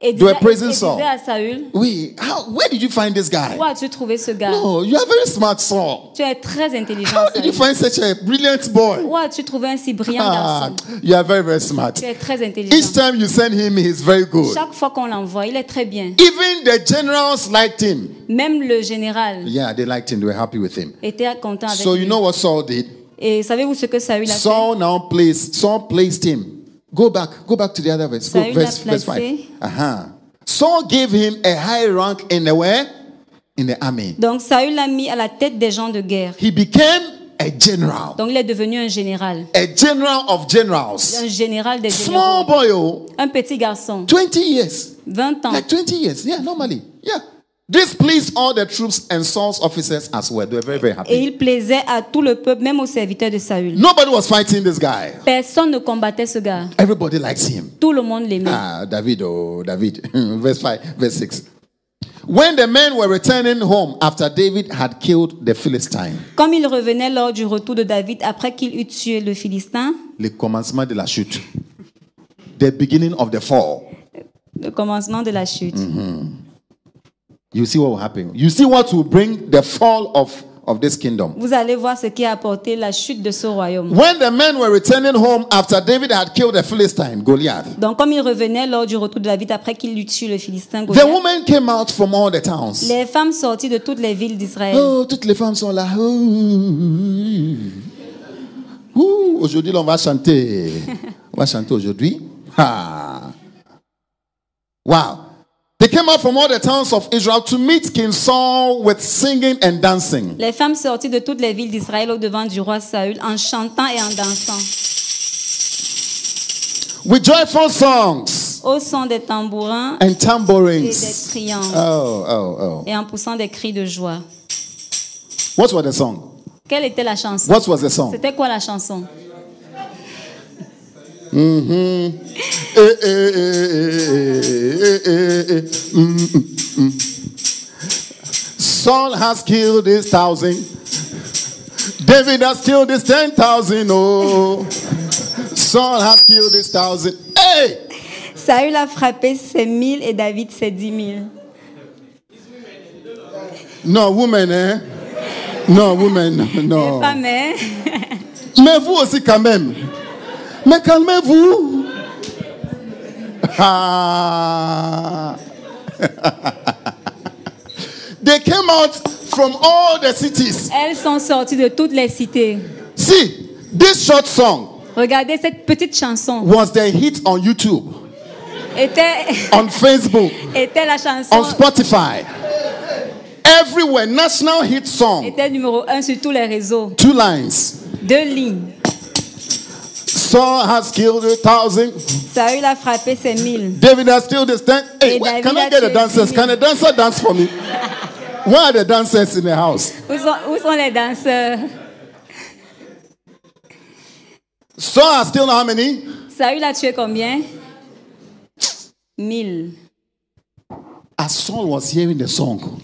Et were disaient, praising et Saul. disaient à Saül, "We, how, where did you find this guy? où as-tu trouvé ce gars? Oh, you are very smart, Saul. Tu es très intelligent, How did you Saül. find such a brilliant boy? Où as-tu trouvé un si brillant Ah, garçon? you are very, very smart. Tu es très Each intelligent. time you send him, he's very good. Chaque fois qu'on l'envoie, il est très bien. Even the generals liked him. Même le général Yeah, they liked him. They were happy with him. était content avec So lui. you know what Saul did? Et savez-vous ce que Saül a fait? Saul now placed, Saul placed him. Go back, go back to the other verse. Go, verse, verse 5. placé. Uh-huh. Saul gave him a high rank in the where? In the army. Donc Saül l'a mis à la tête des gens de guerre. He became a general. Donc il est devenu un général. A general of generals. Un général des Small généraux. boy, oh, Un petit garçon. 20 years. 20 ans. Like 20 years. Yeah, normally. Yeah. This pleased all the troops and Saul's officers as well. They were very, very Et happy. il plaisait à tout le peuple, même aux serviteurs de Saül. Nobody was fighting this guy. Personne ne combattait ce gars. Everybody likes him. Tout le monde l'aimait. Ah, David, oh, David. verse 5, verse 6. When the men were returning home after David had killed the Philistine, Comme il revenait lors du retour de David après qu'il eut tué le Philistin, le commencement de la chute, the beginning of the fall, le commencement de la chute. You see what will happen. You see what will bring the fall of, of this kingdom. Vous allez voir ce qui a apporté la chute de ce royaume. When the men were returning home after David had killed the Philistine, Goliath, Donc, comme il revenait lors du retour de David après qu'il eut tué le Philistin, the Goliath, women came out from all the towns. les femmes sorties de toutes les villes d'Israël. Oh, toutes les femmes sont là. Ouh. Ouh, aujourd'hui, on va chanter. On va chanter aujourd'hui. Ah. Wow. They came out from all the towns of Israel to meet King Saul with singing and dancing. Les femmes sorties de toutes les villes d'Israël au devant du roi Saül en chantant et en dansant, With joyful songs au son des tambourins and et des tambourines. triomphes Oh, oh, oh. et en poussant des cris de joie. What was the song? Quelle était la chanson? What was the song? C'était quoi la chanson? Saul has killed his thousand. David has killed his ten thousand. Oh, Saul has killed his thousand. Hey, Saül a frappé ses mille et David ses dix mille. no woman, eh? No woman, Les no. femmes, hein Mais vous aussi quand même. Mais calmez-vous. Ah. they came out from all the cities. Elles sont sorties de toutes les cités. See, this short song Regardez cette petite chanson. was the hit on YouTube, Était, on Facebook, était la on chanson. Spotify. Everywhere, national hit song. Était numéro un sur tous les réseaux. Two lines. Deux lignes. Saul has killed a thousand. Saül a frappé ses mille. David has killed his ten. Hey, wait, can I get the dancers? Can a dancer dance for me? Where are the dancers in the house? Où sont, où sont les danseurs? Saul has killed how many? Saül a tué combien? Mille. As Saul was hearing the song,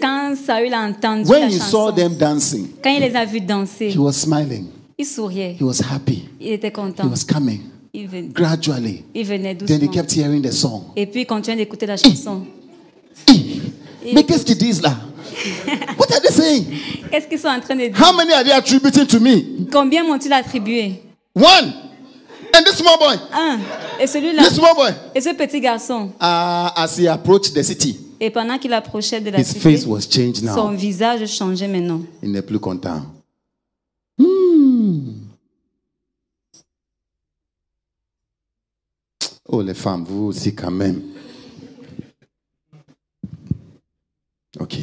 Quand Saül a entendu when la he saw them dancing, quand il les a vus danser, he was smiling. Il souriait. He was happy. Il était He content. was coming Il venait, gradually. il venait Then he doucement. kept hearing the song. Et puis il continuait d'écouter la chanson. Eh, Mais qu'est-ce qu'ils disent là? What are they saying? Qu'est-ce qu'ils sont en train de dire? How many are they attributing to me? Combien m'ont-ils attribué? One. And this small boy. Un. Et celui-là? This small boy. Et ce petit garçon? Uh, as he approached the city, Et pendant qu'il approchait de la his cité, face was changed son now. visage changeait maintenant. Il n'est plus content. Hmm. Oh, les femmes, vous aussi quand même. Ok.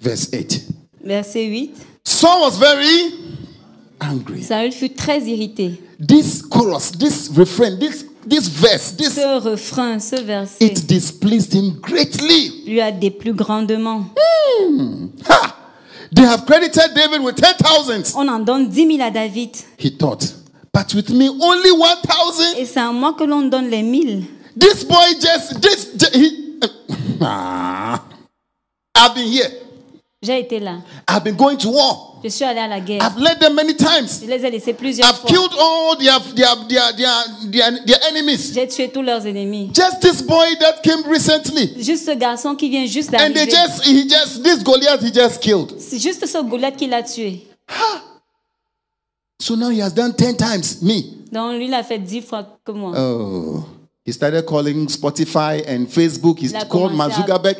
Verse 8. Verset 8. Saul was very angry. Saül fut très irrité. This chorus, this refrain, this, this verse, this, Ce refrain, ce verset it displeased him greatly. lui a déplu grandement. Ha! They have credited David with 10,000. On en donne 10 000 à David. He thought, but with me only 1,000. Et c'est à moi que l'on donne les 1000. This boy just, this, he, Ah. I've been here. J'ai été là. I've been going to war. Je suis allé à la guerre. I've led them many times. Je les ai laissés plusieurs I've fois. killed all their, their, their, their, their, their enemies. J'ai tué tous leurs ennemis. Just this boy that came recently. Juste ce garçon qui vient juste And they d'arriver. just, he just, this Goliath, he just killed. C'est juste ce Goliath qui l'a tué. So now he has done 10 times me. Donc lui, il a fait 10 fois que moi. Oh. He started calling Spotify and Facebook. He Il a called Zuckerberg.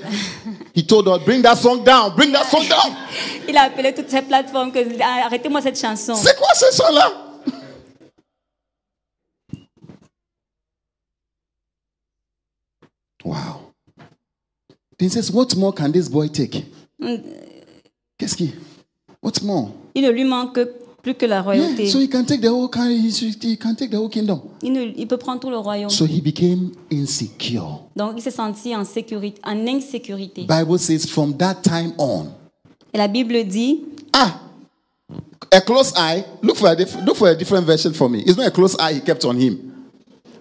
He told us, bring that song down, bring that song down. Il a appelé toutes ces plateformes que Ah, arrêtez-moi cette chanson. C'est quoi ce son-là? Wow. Then he says, what more can this boy take? Qu'est-ce qui? What more? Il ne lui manque plus que la Yeah, royauté. so he can take the whole he, can take the whole kingdom. Il, ne- il peut prendre tout le royaume. So he became insecure. Donc il s'est senti en sécurité, en insécurité. Bible says from that time on. Et la Bible dit, Ah, a close eye. Look for a diff- look for a different version for me. It's not a close eye he kept on him.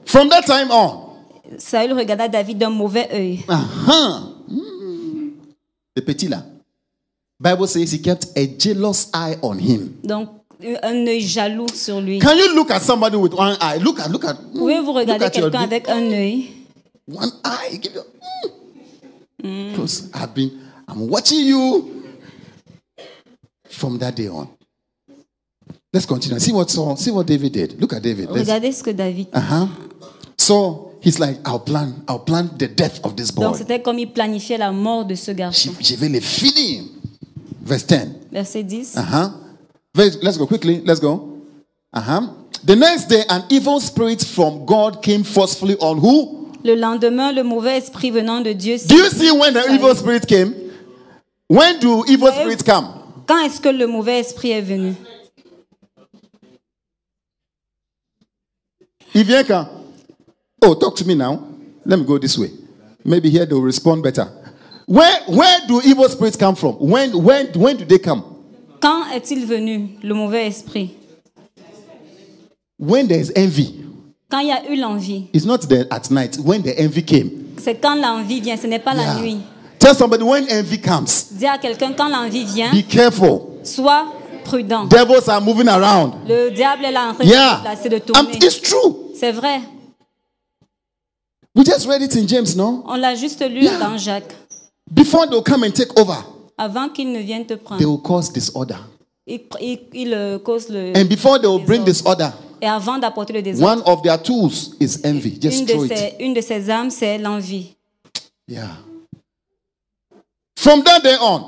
From that time on. Saül regarda David d'un mauvais œil. Uh-huh. Mm. The petit là. Bible says he kept a jealous eye on him. Donc un œil jaloux sur lui. Can you look at somebody with one eye? Look at look at. mm, Pouvez-vous regarder quelqu'un avec un œil? One eye. Give you, mm. Close. I've been. I'm watching you. From that day on. Let's continue. See what Saul, see what David did. Look at David. Let's- Regardez ce que David. Uh-huh. So he's like, I'll plan, I'll plan the death of this Donc boy. c'était comme il planifiait la mort de ce Je, garçon. je vais le finir. Verse 10. Verset 10. Uh-huh. Very- Let's go quickly. Let's go. Uh-huh. The next day, an evil spirit from God came forcefully on who? Le lendemain, le mauvais esprit venant de Dieu. Do you see when the evil spirit came? When do evil spirits come? Quand est-ce que le mauvais esprit est venu Il vient quand? Oh, talk to me now. Let me go this way. Maybe here they'll respond better. Where, where do evil spirits come from? When, when, when do they come? Quand est-il venu, le mauvais esprit? When there is envy. Quand il y a eu l'envie. It's not there at night. When the envy came. C'est quand l'envie vient, ce n'est pas la Yeah. nuit. Tell somebody when envy comes, Dis à quelqu'un, quand l'envie vient, be careful. sois prudent. Devils are moving around. Le diable est là en train de Yeah. de Um, tourner. it's true. C'est vrai. We just read it in James, no? On l'a juste lu Yeah. dans Jacques. Before they'll come and take over, Avant qu'il ne vienne te they prendre, will cause disorder. il, il- il, euh, cause le. And before they will bring disorder, Et avant d'apporter le désordre, one of their tools is envy. Just une de, it. ses, une de ses âmes, c'est l'envie. Yeah. From that day on,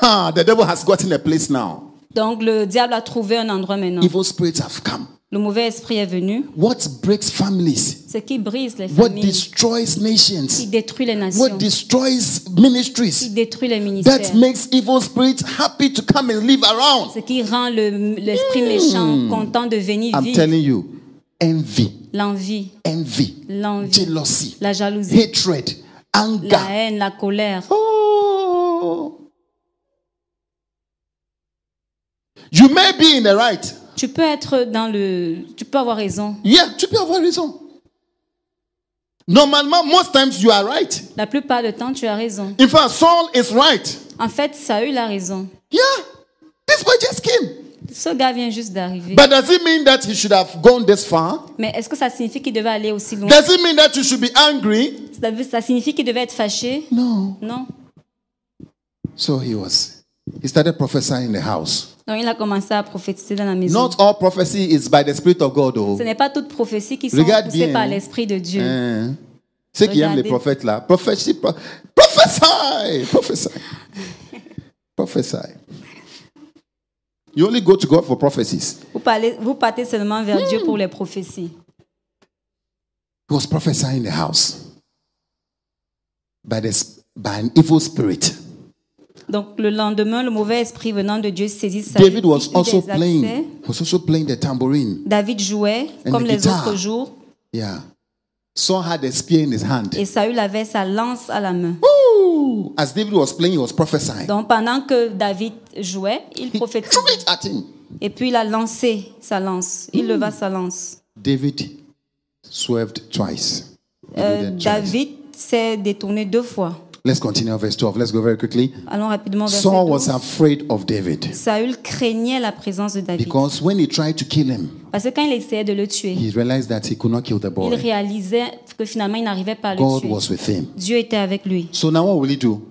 ah, the devil has gotten a place now. Donc le diable a trouvé un endroit maintenant. Evil spirits have come. Le mauvais esprit est venu. What breaks families? Ce qui brise les What familles, destroys qui nations? détruit les What nations, destroys qui ministries? détruit les ministères? That makes evil spirits happy to come and live around. Ce qui rend le- l'esprit méchant content de venir I'm vivre? telling you, envy, L'envie, envy, l'envie, jealousy, la jalousie, hatred, la anger. haine, la colère. Oh. You may be in the right. Tu peux être dans le. Tu peux avoir raison. Yeah, tu peux avoir raison. Normalement, most times you are right. La plupart du temps, tu as raison. In fact, Saul is right. En fait, Saül a raison. Yeah, this boy just came. Ce gars vient juste d'arriver. But does it mean that he should have gone this far? Mais est-ce que ça signifie qu'il devait aller aussi loin? Does it mean that you should be angry? ça, veut- ça signifie qu'il devait être fâché? No. Non. So he was. He started prophesying in the house. Donc il a commencé à prophétiser dans la maison. Not all prophecy is by the Spirit of God, though. Ce n'est pas toute prophétie qui sont poussées par l'Esprit de Dieu. Hein? Ceux qui aiment les Regardez. prophètes là, prophétie, pro- prophesy, prophesy, prophesy. You only go to God for prophecies. Vous, parlez, vous partez seulement vers Dieu pour les prophéties. He was prophesying in the house by, this, by an evil spirit. Donc le lendemain, le mauvais esprit venant de Dieu saisit Saül. David was also playing, was also playing the tambourine. David jouait And comme les guitar. autres jours Yeah. Saul had a spear in his hand. et Saül avait sa lance à la main. Woo! As David was playing, he was prophesying. Donc pendant que David jouait, il prophétisait. Et puis il a lancé sa lance. Il leva sa lance. David swerved twice. Euh. David s'est détourné deux fois. Let's continue verse 12. Let's go very quickly. Allons rapidement vers Saul was afraid of David Saül craignait la présence de David. because when he tried to kill him, Parce que quand il essayait de le tuer, he realized that he could not kill the il boy. réalisait que finalement il n'arrivait pas à le God tuer. was with him. Dieu était avec lui. So now what will he do?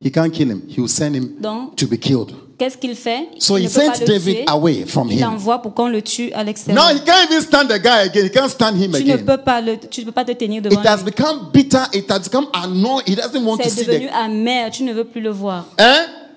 He can't kill him. He will send him Donc, to be killed. qu'est-ce qu'il fait? So Il he ne peut pas sent le David tuer. away from Il him. envoie pour qu'on le tue à Now l'extérieur. he can't even stand the guy again. He can't stand him Tu ne again. peux pas le, tu ne peux pas te tenir devant It has lui. become bitter. It has become annoying. He doesn't want to C'est see devenu the. amer. Tu ne veux plus le voir. Eh?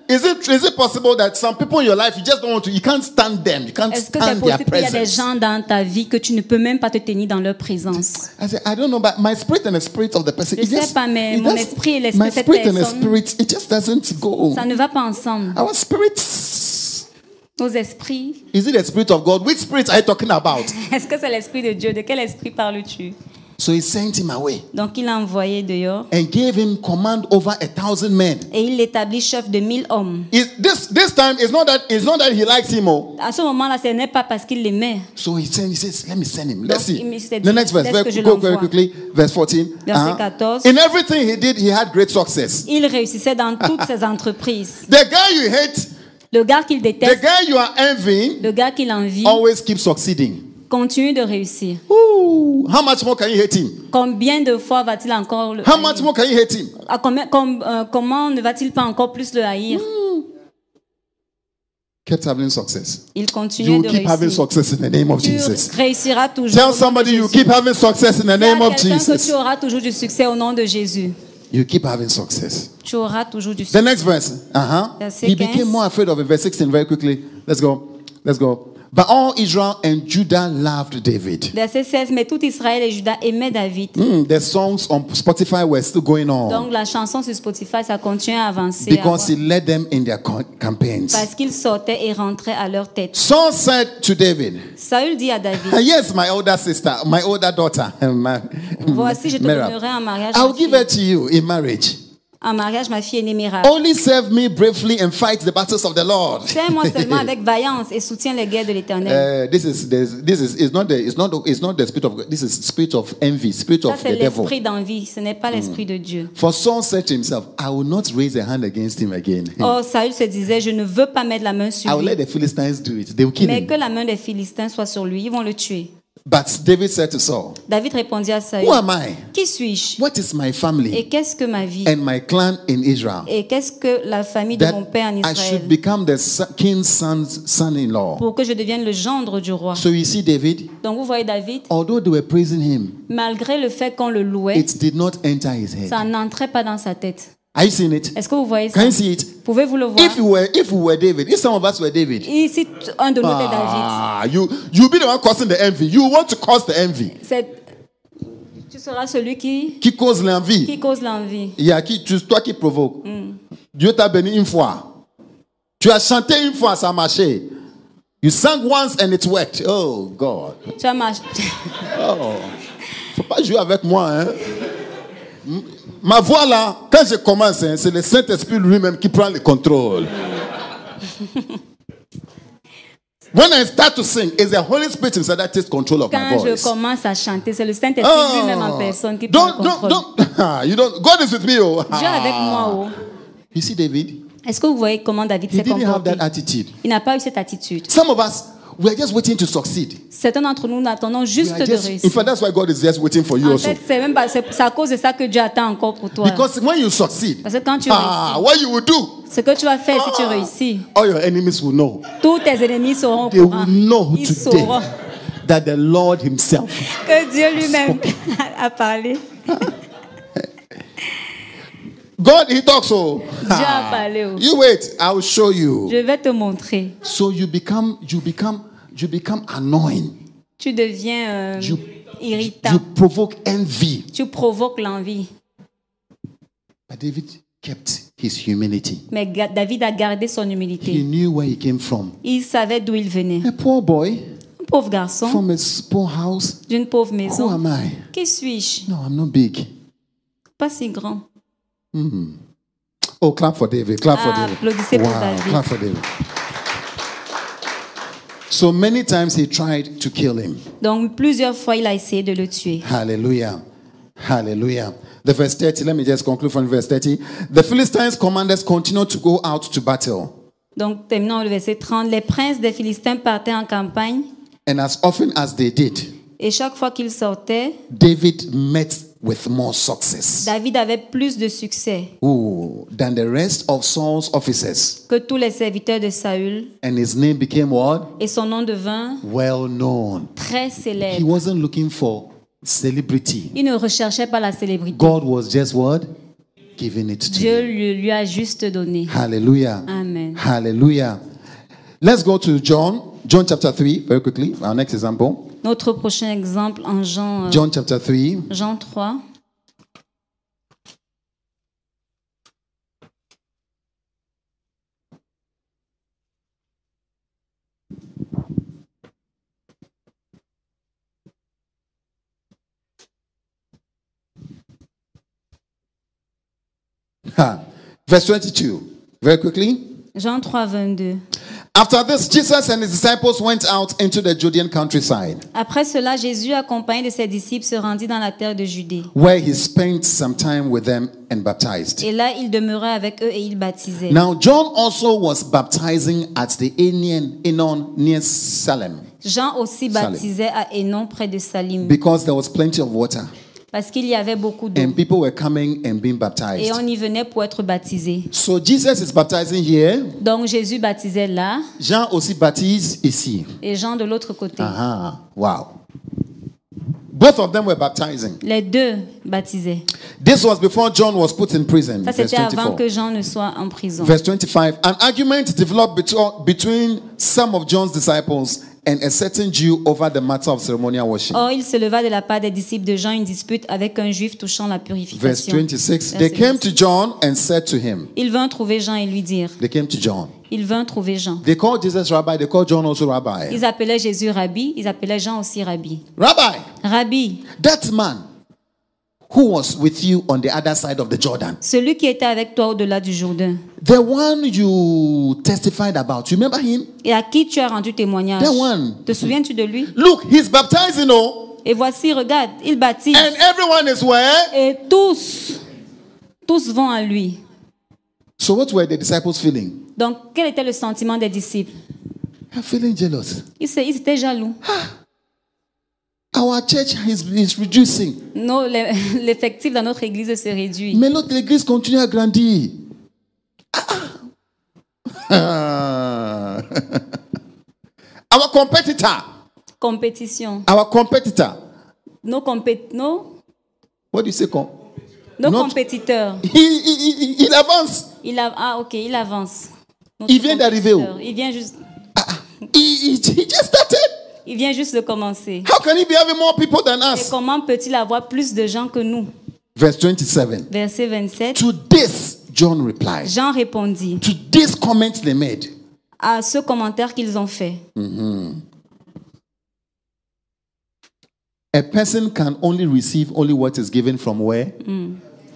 Is it is it possible that some people in your life you just don't want to? You can't stand them. You can't Est-ce que c'est stand their possible qu'il y a des presence? gens dans ta vie que tu ne peux même pas te tenir dans leur présence? I said, I don't know, but my spirit and the spirit of the person. Je it sais just- pas, mais it mon esprit et l'esprit my de cette spirit and the personne- spirit, it just doesn't go. Ça ne va pas ensemble. Our spirits. Nos esprits. Is it the spirit of God? Which spirit are you talking about? Est-ce que c'est l'esprit de Dieu? De quel esprit parles-tu? So he sent him away Donc il l'a envoyé dehors and gave him command over a thousand men. et il l'établit chef de mille hommes. Is this this time it's not that it's not that he likes him. Oh. À ce moment-là, ce n'est pas parce qu'il l'aimait. So he sent, he says, Let me send him. Let's Donc, see. s'est The dit, next verse. Very, go very quickly. Verse 14. Verset 14. In everything he did, he had great success. Il réussissait dans toutes ses entreprises. The guy you hate, Le gars qu'il the déteste, guy you are envying, le gars qu'il envie, always keeps succeeding. Continue de réussir. Ooh, how much more can you hate him? Combien de fois va-t-il encore le How haïr much more can you hate him? À combien- com- euh, Comment ne va-t-il pas encore plus le haïr? Kept having success. Il continue de keep having réussir. success in the name of Tu Jesus. réussiras toujours. Tell somebody you keep having success in the name of quelqu'un que tu Jesus. auras toujours du succès au nom de Jésus. You keep having success. Tu auras toujours du The succès. next verse. Uh-huh. Verset He became 15. more afraid of it. Verse 16, very quickly. Let's go. Let's go. But all Israel and Judah loved David. Verset 16. Mais tout Israël et Juda aimaient David. Mm, the songs on Spotify were still going on Donc la chanson sur Spotify, ça continue à avancer. because he led them in their campaigns. parce qu'ils sortaient et rentraient à leur tête. Saul said to David, Saül dit à David, Yes, my older sister, my older daughter, my- voici, je te donnerai en mariage, I'll give her to you in marriage. En mariage ma fille aînée Mérab. Only serve me bravely and fight the battles of the Lord. Fais-moi seulement avec vaillance et soutiens les guerres de l'Éternel. Uh, this is this, is it's not the it's not it's not the spirit of. This is spirit of envy, spirit Ça, of c'est the devil. l'esprit d'envie, ce n'est pas l'esprit de Dieu. For Saul said to himself, I will not raise a hand against him again. Or, Saül se disait, je ne veux pas mettre la main I sur will lui, let the Philistines do it. They will kill mais him. que la main des Philistins soit sur lui, ils vont le tuer. But David said to Saul, David répondit à Saül, Who am I? qui suis-je? What is my Et family qu'est-ce que ma vie? And my clan in Israel? Et qu'est-ce que la famille de mon père en I should Israël? become the king's son's son-in-law. pour que je devienne le gendre du roi. So you see, David, Donc vous voyez David, although they were praising him, malgré le fait qu'on le louait, it did not enter his head. ça n'entrait pas dans sa tête. Are you seeing it? Est-ce que vous voyez ça Can you see it? Pouvez-vous le voir? If you were, if we were David, if some of us were David, Ici, un de nous est David. ah, you you be the one causing the envy. You want to cause the envy. C'est- Tu seras celui qui, Qui cause l'envie? qui cause l'envie. Il y a qui, tu- toi qui provoque. Mm. Dieu t'a béni une fois. Tu as chanté une fois, ça a marché. You sang once and it worked. Oh God. Tu as marché. Oh. Faut pas jouer avec moi, hein. Ma voix là, quand je commence, hein, c'est le Saint-Esprit lui-même qui prend le contrôle. When I start to sing, it's the Holy Spirit himself that takes control of my Quand je voice. commence à chanter, c'est le Saint-Esprit Oh. lui-même en personne qui prend le Don't, don't, contrôle. don't. Ah, you don't. God is with me, oh. Dieu est avec moi. oh. You see, David, Est-ce que vous voyez comment David he s'est didn't have comporté? that attitude. Il n'a pas eu cette attitude. Some of us, we are just waiting to succeed. Certains d'entre nous n'attendons juste de just- in réussir. fact, that's why God is just waiting for you En also. fait, c'est même à cause de ça que Dieu attend encore pour toi. Because when you succeed, Parce que quand tu ah, réussis, what you will do, ce que tu vas faire si tu Ah. réussis, all your enemies will know. tous tes ennemis They will know Ils today sauront that the Lord Himself. que Dieu lui-même a parlé. God, He talks so. Dieu a parlé. oh. You wait, I will show you. Je vais te montrer. So you become, you become, you become annoying. Tu deviens euh, You- irritant. You provoke envy. Tu provoques l'envie. But David kept his humility. Mais David a gardé son He humilité. knew where he came from. Il savait d'où il venait. A poor boy Un pauvre garçon from a poor house. d'une pauvre Who maison. am I? Qui suis-je? No, I'm not big. Pas si grand. Oh, clap for David. Clap for Ah, David. applaudissez pour wow, David. clap for David. So many times he tried to kill him. Donc plusieurs fois, il a essayé de le tuer. Hallelujah. Hallelujah. The verse 30, let me just conclude from verse 30. The Philistines' commanders continued to go out to battle. Donc terminons le verset 30. Les princes des Philistins partaient en campagne And as often as they did, et chaque fois qu'ils sortaient, David met with more success David avait plus de succès Ooh, than the rest of Saul's officers. que tous les serviteurs de Saül And his name became what? et son nom devint Well known. très He célèbre. wasn't looking for celebrity. Il ne recherchait pas la célébrité. God was just what? Giving it to Dieu him. lui, lui a juste donné. Hallelujah. Amen. Hallelujah. Let's go to John, John chapter 3, very quickly. Our next example. Notre prochain exemple en Jean, euh, John chapter 3. Jean 3. Ha. Verse 22. Very quickly. Jean 3, 22. After this, Jesus and his disciples went out into the Judean countryside, Après cela, Jésus, accompagné de ses disciples, se rendit dans la terre de Judée. where he spent some time with them and baptized. Et là, il demeurait avec eux et il baptisait. Now, John also was baptizing at the Aenon, Aenon near Salem Jean aussi baptisait à Hénon, près de Salim, because there was plenty of water parce qu'il y avait beaucoup d'eau. and people were coming and being Et baptized. on y venait pour être baptisé. So, Jesus is baptizing here. Donc Jésus baptisait là Jean aussi baptise ici. et Jean de l'autre côté. Aha. Wow. Both of them were baptizing. Les deux baptisaient. This was before John was put in prison. Ça, Verse c'était avant 24. que Jean ne soit en prison. Verse 25. An argument developed between some of John's disciples and a certain Jew over the matter of ceremonial worship. Or, il se leva de la part des disciples de Jean une dispute avec un juif touchant la Verse purification. 26. Verset They came 26. to John and said to him, Il vint trouver Jean et lui dire. They came to John. Il vint trouver Jean. They called Jesus rabbi, they called John also rabbi. Ils appelaient Jésus Rabbi, ils appelaient Jean aussi Rabbi. Rabbi, Rabbi, that man who was with you on the other side of the Jordan, celui qui était avec toi au-delà du Jourdain, the one you testified about, you remember him? et à qui tu as rendu témoignage? That one. Te souviens-tu de lui? Look, he's baptizing, oh, Et voici, regarde, il baptise. and everyone is where? Et tous, tous vont à lui. So, what were the disciples feeling? Donc, quel était le sentiment des disciples? They're feeling jealous. Ils étaient jaloux. Our church is, is reducing. Les- L'effectif dans notre église se réduit. Mais l'autre église continue à grandir. Ah. our competitor, Compétition. our competitor, Nos, compé- nos, what do you say? Com- nos Notre- compétiteurs. he, he, he, il avance. Il a, ah, ok, il avance. Notre Il vient d'arriver où? Il vient juste, He, he, he just started. Il vient juste de commencer. How can he be having more people than Et us? comment peut-il avoir plus de gens que nous? Verse 27. Verset 27. To this, John replied. Jean répondit To this comment they made. à ce commentaire qu'ils ont fait. A person can only receive only what is given from where?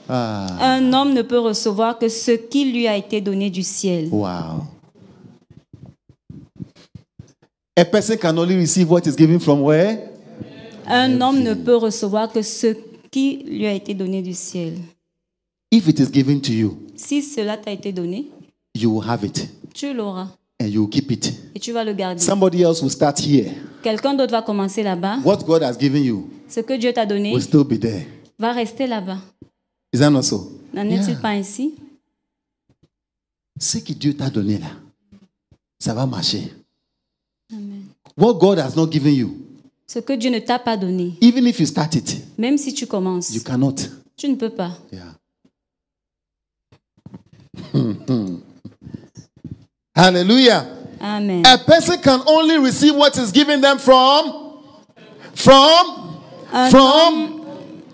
Ah, Un homme ne peut recevoir que ce qui lui a été donné du ciel. wow. A person can only receive what is given from where? Un homme ne peut recevoir que ce qui lui a été donné du ciel. If it is given to you, Si cela t'a été donné, you will have it tu l'auras and you will keep it. et tu vas le garder. Somebody else will start here. Quelqu'un d'autre va commencer là-bas. What God has given you Ce que Dieu t'a donné will still be there. va rester là-bas. Is that not so? N'en est-il Yeah. pas ainsi? Ce que Dieu t'a donné là, ça va marcher. What God has not given you, Ce que Dieu ne t'a pas donné, even if you start it, même si tu commences, you cannot. tu ne peux pas. Yeah. Hallelujah. Amen. A person can only receive what is given them from from Un from homme,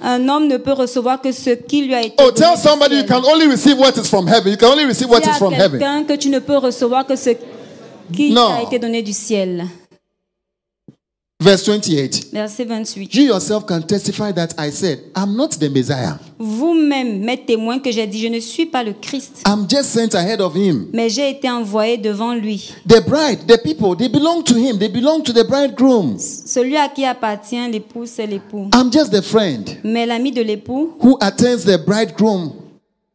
un homme ne peut recevoir que ce qui lui a été Oh, donné tell somebody you can only receive what is from heaven. You can only receive what is from heaven. quelqu'un que tu ne peux recevoir que ce qui Non. t'a été donné du ciel. Verse 28. Verset 28. You yourself can testify that I said, I'm not the Messiah. Vous-même m'êtes témoin que j'ai dit, je ne suis pas le Christ, I'm just sent ahead of him. mais j'ai été envoyé devant lui. The bride, the people, they belong to him. They belong to the bridegroom. Celui à qui appartient l'époux, c'est l'époux. I'm just the friend Mais l'ami de l'époux, who attends the bridegroom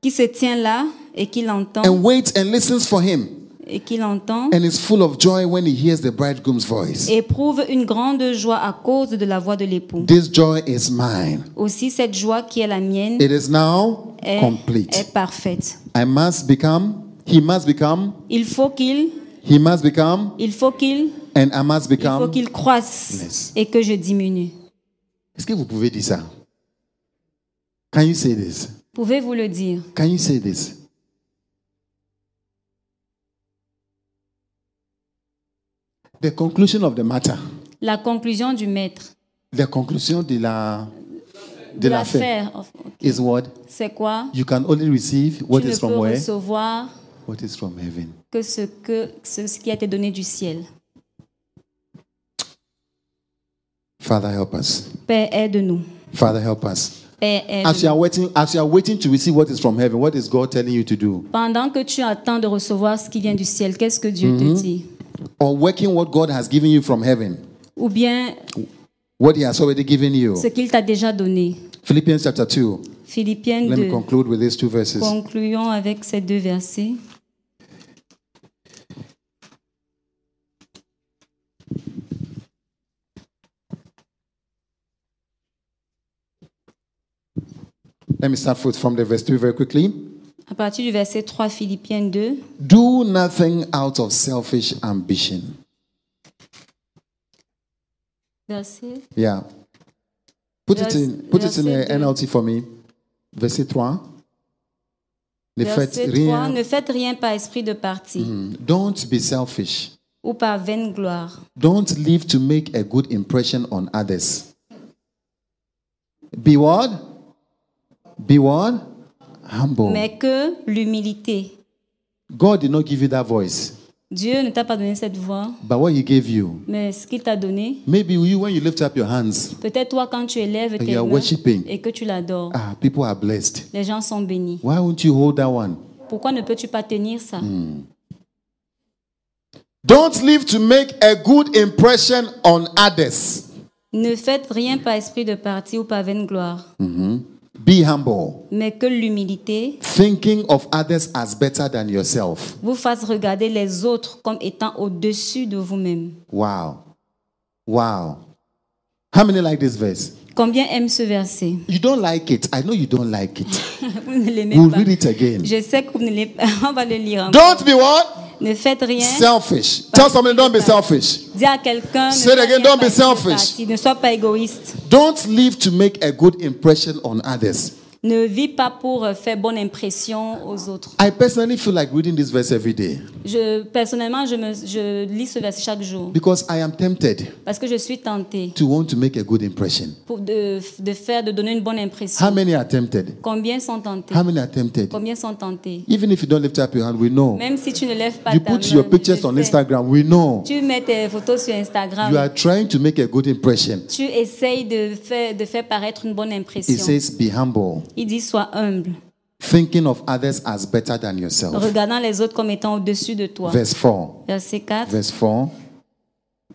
qui se tient là et qui l'entend and waits and listens for him. Et qu'il entend and is full of joy when he hears the bridegroom's voice. éprouve une grande joie à cause de la voix de l'époux. This joy is mine. Aussi, cette joie qui est la mienne It is now est, complete. est parfaite. I must become, he must become, Il faut qu'il, he must become, il faut qu'il, and I must il faut become. qu'il croisse Yes. et que je diminue. Est-ce que vous pouvez dire ça? Can you say this? Pouvez-vous le dire? Can you say this? The conclusion of the matter. La conclusion du maître The conclusion de la de de l'affaire l'affaire, ok, is what? C'est quoi? You can only receive what Tu ne is from peux where? recevoir What is from heaven. que ce, que ce qui a été donné du ciel. Father, help us. Père, aide-nous. Father, help us. Père, As you aide-nous. are waiting, as you are waiting to receive what is from heaven, what is God telling you to do? Pendant que tu attends de recevoir ce qui vient du ciel, qu'est-ce que Dieu Mm-hmm. te dit? Or working what God has given you from heaven, Ou bien what He has already given you. ce qu'il t'a déjà donné Philippians chapter 2. Philippiens Let me conclude with these two verses. Concluons avec ces deux versets. Let me start with from the verse 3 very quickly. À partir du verset 3, Philippiens 2. Do nothing out of selfish ambition. Verset. Yeah. Put it Vers- in put it in verset the. NLT for me. Verset 3. Ne faites Verset 3. rien. Ne faites rien par esprit de parti Don't be selfish. ou par vaine gloire, Don't live to make a good impression on others. Be what? Be what? Humble. mais que l'humilité. God did not give you that voice, Dieu ne t'a pas donné cette voix, but what He gave you. mais ce qu'il t'a donné, Maybe you, when you lift up your hands, peut-être toi quand tu élèves tes mains worshiping. et que tu l'adores, ah, people are blessed. les gens sont bénis. Why won't you hold that one? Pourquoi ne peux-tu pas tenir ça? Don't live to make a good impression on others. Ne faites rien par esprit de parti ou par vaine gloire, Be humble, mais que l'humilité thinking of others as better than yourself. vous fasse regarder les autres comme étant au-dessus de vous-même. Wow. Wow. How many like this verse? Combien aiment ce verset? You don't like it. I know you don't like it. Vous ne l'aimez We'll pas. read it again. Je sais que vous ne l'aimez pas. On va le lire. encore. Don't be what? Ne faites rien. Selfish. Tell somebody don't be selfish. Dis à quelqu'un. Say it again, don't be selfish. Ne sois pas égoïste. Don't live to make a good impression on others. Ne vis pas pour euh, faire bonne impression aux autres. I personally feel like reading this verse every day Je, personnellement, je, me, je lis ce verset chaque jour because I am tempted parce que je suis tentée to want to make a good impression. pour de, de faire, de donner une bonne How impression. many are tempted? Combien sont tentés How many are tempted? Combien sont tentés Even if you don't lift up your hand, we know. Même si tu ne lèves pas You ta put main, your pictures on. Instagram, we know. Tu mets tes photos sur Instagram. You are trying to make a good impression. Tu essayes de faire, de faire paraître une bonne impression. It says, Be humble, Il dit sois humble, thinking of others as better than yourself. regardant les autres comme étant au-dessus de toi. Verse 4. Verset 4. Verse 4.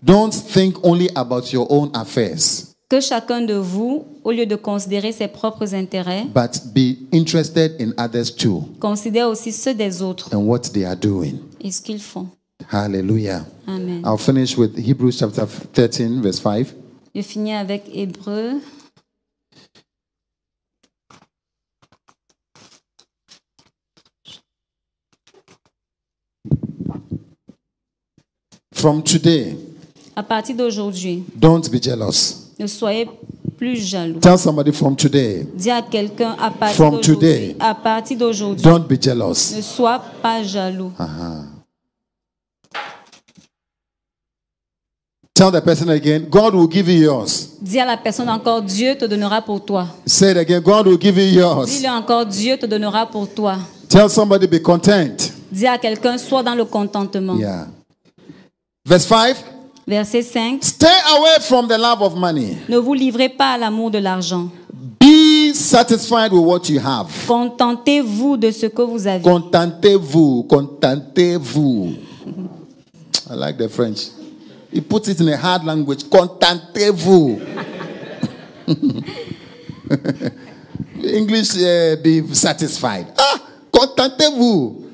Don't think only about your own affairs, Que chacun de vous, au lieu de considérer ses propres intérêts, but be interested in others too considère aussi ceux des autres and what they are doing. et ce qu'ils font. Hallelujah. Amen. I'll finish with Hebrews chapter 13, verse 5. Je finis avec Hébreu. From today, À partir d'aujourd'hui, don't be jealous. ne soyez plus jaloux. Tell somebody from today, Dis à quelqu'un à partir From d'aujourd'hui, today. à partir d'aujourd'hui, don't be jealous. ne sois pas jaloux. Tell the person again, God will give you yours. Dis à la personne encore, Dieu te donnera pour toi. Say it again, God will give you yours. Dis-le encore, Dieu te donnera pour toi. Tell somebody, be content. Dis à quelqu'un, sois dans le contentement. Yeah. Verse 5 Verset 5. Stay away from the love of money. Ne vous livrez pas à l'amour de l'argent. Be satisfied with what you have. Contentez-vous de ce que vous avez. Contentez-vous. Contentez-vous. I like the French. He puts it in a hard language. Contentez-vous. English, uh, be satisfied. Ah, contentez-vous.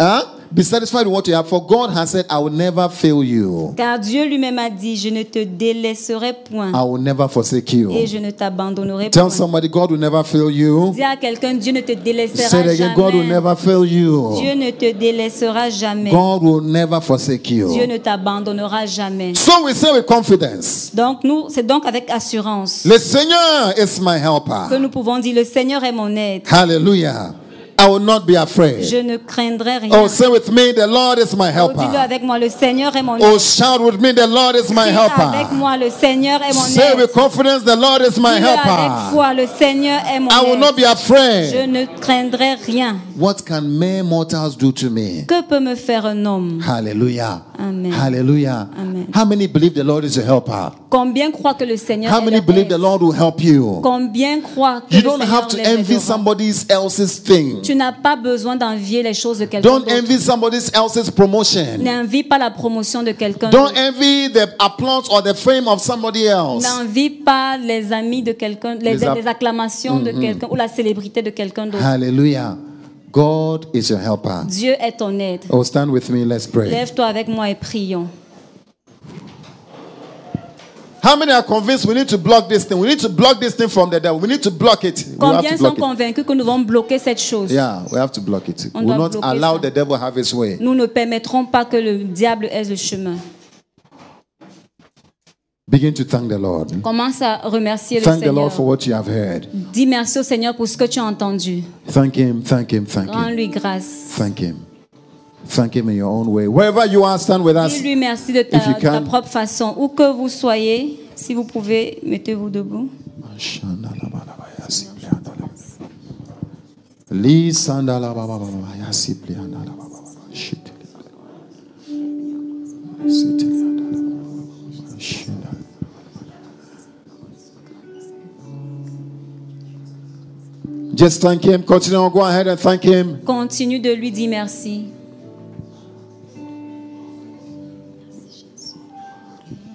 Huh? Be satisfied with what you have, for God has said, I will never fail you. Car Dieu lui-même a dit, je ne te délaisserai point I will never forsake you. et je ne t'abandonnerai Tell point. somebody, God will never fail you. Dis à quelqu'un, Dieu ne te délaissera Say again, God will jamais. never fail you. Dieu ne te délaissera jamais. God will never forsake Dieu you. ne t'abandonnera jamais. So we say with confidence, Donc nous, c'est donc avec assurance Le Seigneur is my que helper. nous pouvons dire, le Seigneur est mon aide. Hallelujah. I will not be afraid. Je ne craindrai rien. Oh, say with me, the Lord is my Oh, dis-le helper. avec moi, le Seigneur est mon Oh, shout with me, the Lord is my Dis avec helper. moi, le Seigneur est mon Say with confidence, the Lord is my avec helper. foi, le Seigneur est mon I will not be Je afraid. ne craindrai rien. What can mere mortals do to me? Que peut me faire un homme? Hallelujah. Amen. Hallelujah. Amen. How many believe the Lord is a helper? Combien croient que le Seigneur How many leur believe the aide? Lord will help you? Combien croient que You le don't Seigneur have to les envy aidera? somebody else's thing. Tu n'as pas besoin d'envier les choses de quelqu'un Don't d'autre. envy somebody else's promotion. N'envie pas la promotion de quelqu'un Don't envy the applause or the fame of somebody else. N'envie pas les amis de quelqu'un, les, les acclamations de quelqu'un ou la célébrité de quelqu'un d'autre. Hallelujah. God is your helper. Dieu est ton aide. Oh, stand with me. Let's pray. Lève-toi avec moi et prions. How many are convinced we need to block this thing? We need to block this thing from the devil. We need to block it. Combien sont convaincus que nous devons bloquer cette chose? Yeah, we have to block it. On We will not allow ça. the devil have his way. Nous ne permettrons pas que le diable ait le chemin. Begin to thank the Lord. Commence à remercier le Thank the Seigneur. Lord for what you have heard. Dis merci au Seigneur pour ce que tu as entendu. Thank Him, thank Him, thank Him, Rends-lui grâce. thank Him. Thank Him in your own way. Wherever you are, stand with us. Dis-lui merci de ta, de ta propre façon. Où que vous soyez, si vous pouvez, mettez-vous debout. Just thank him. Continue. Go ahead and thank him. Continue de lui dire merci.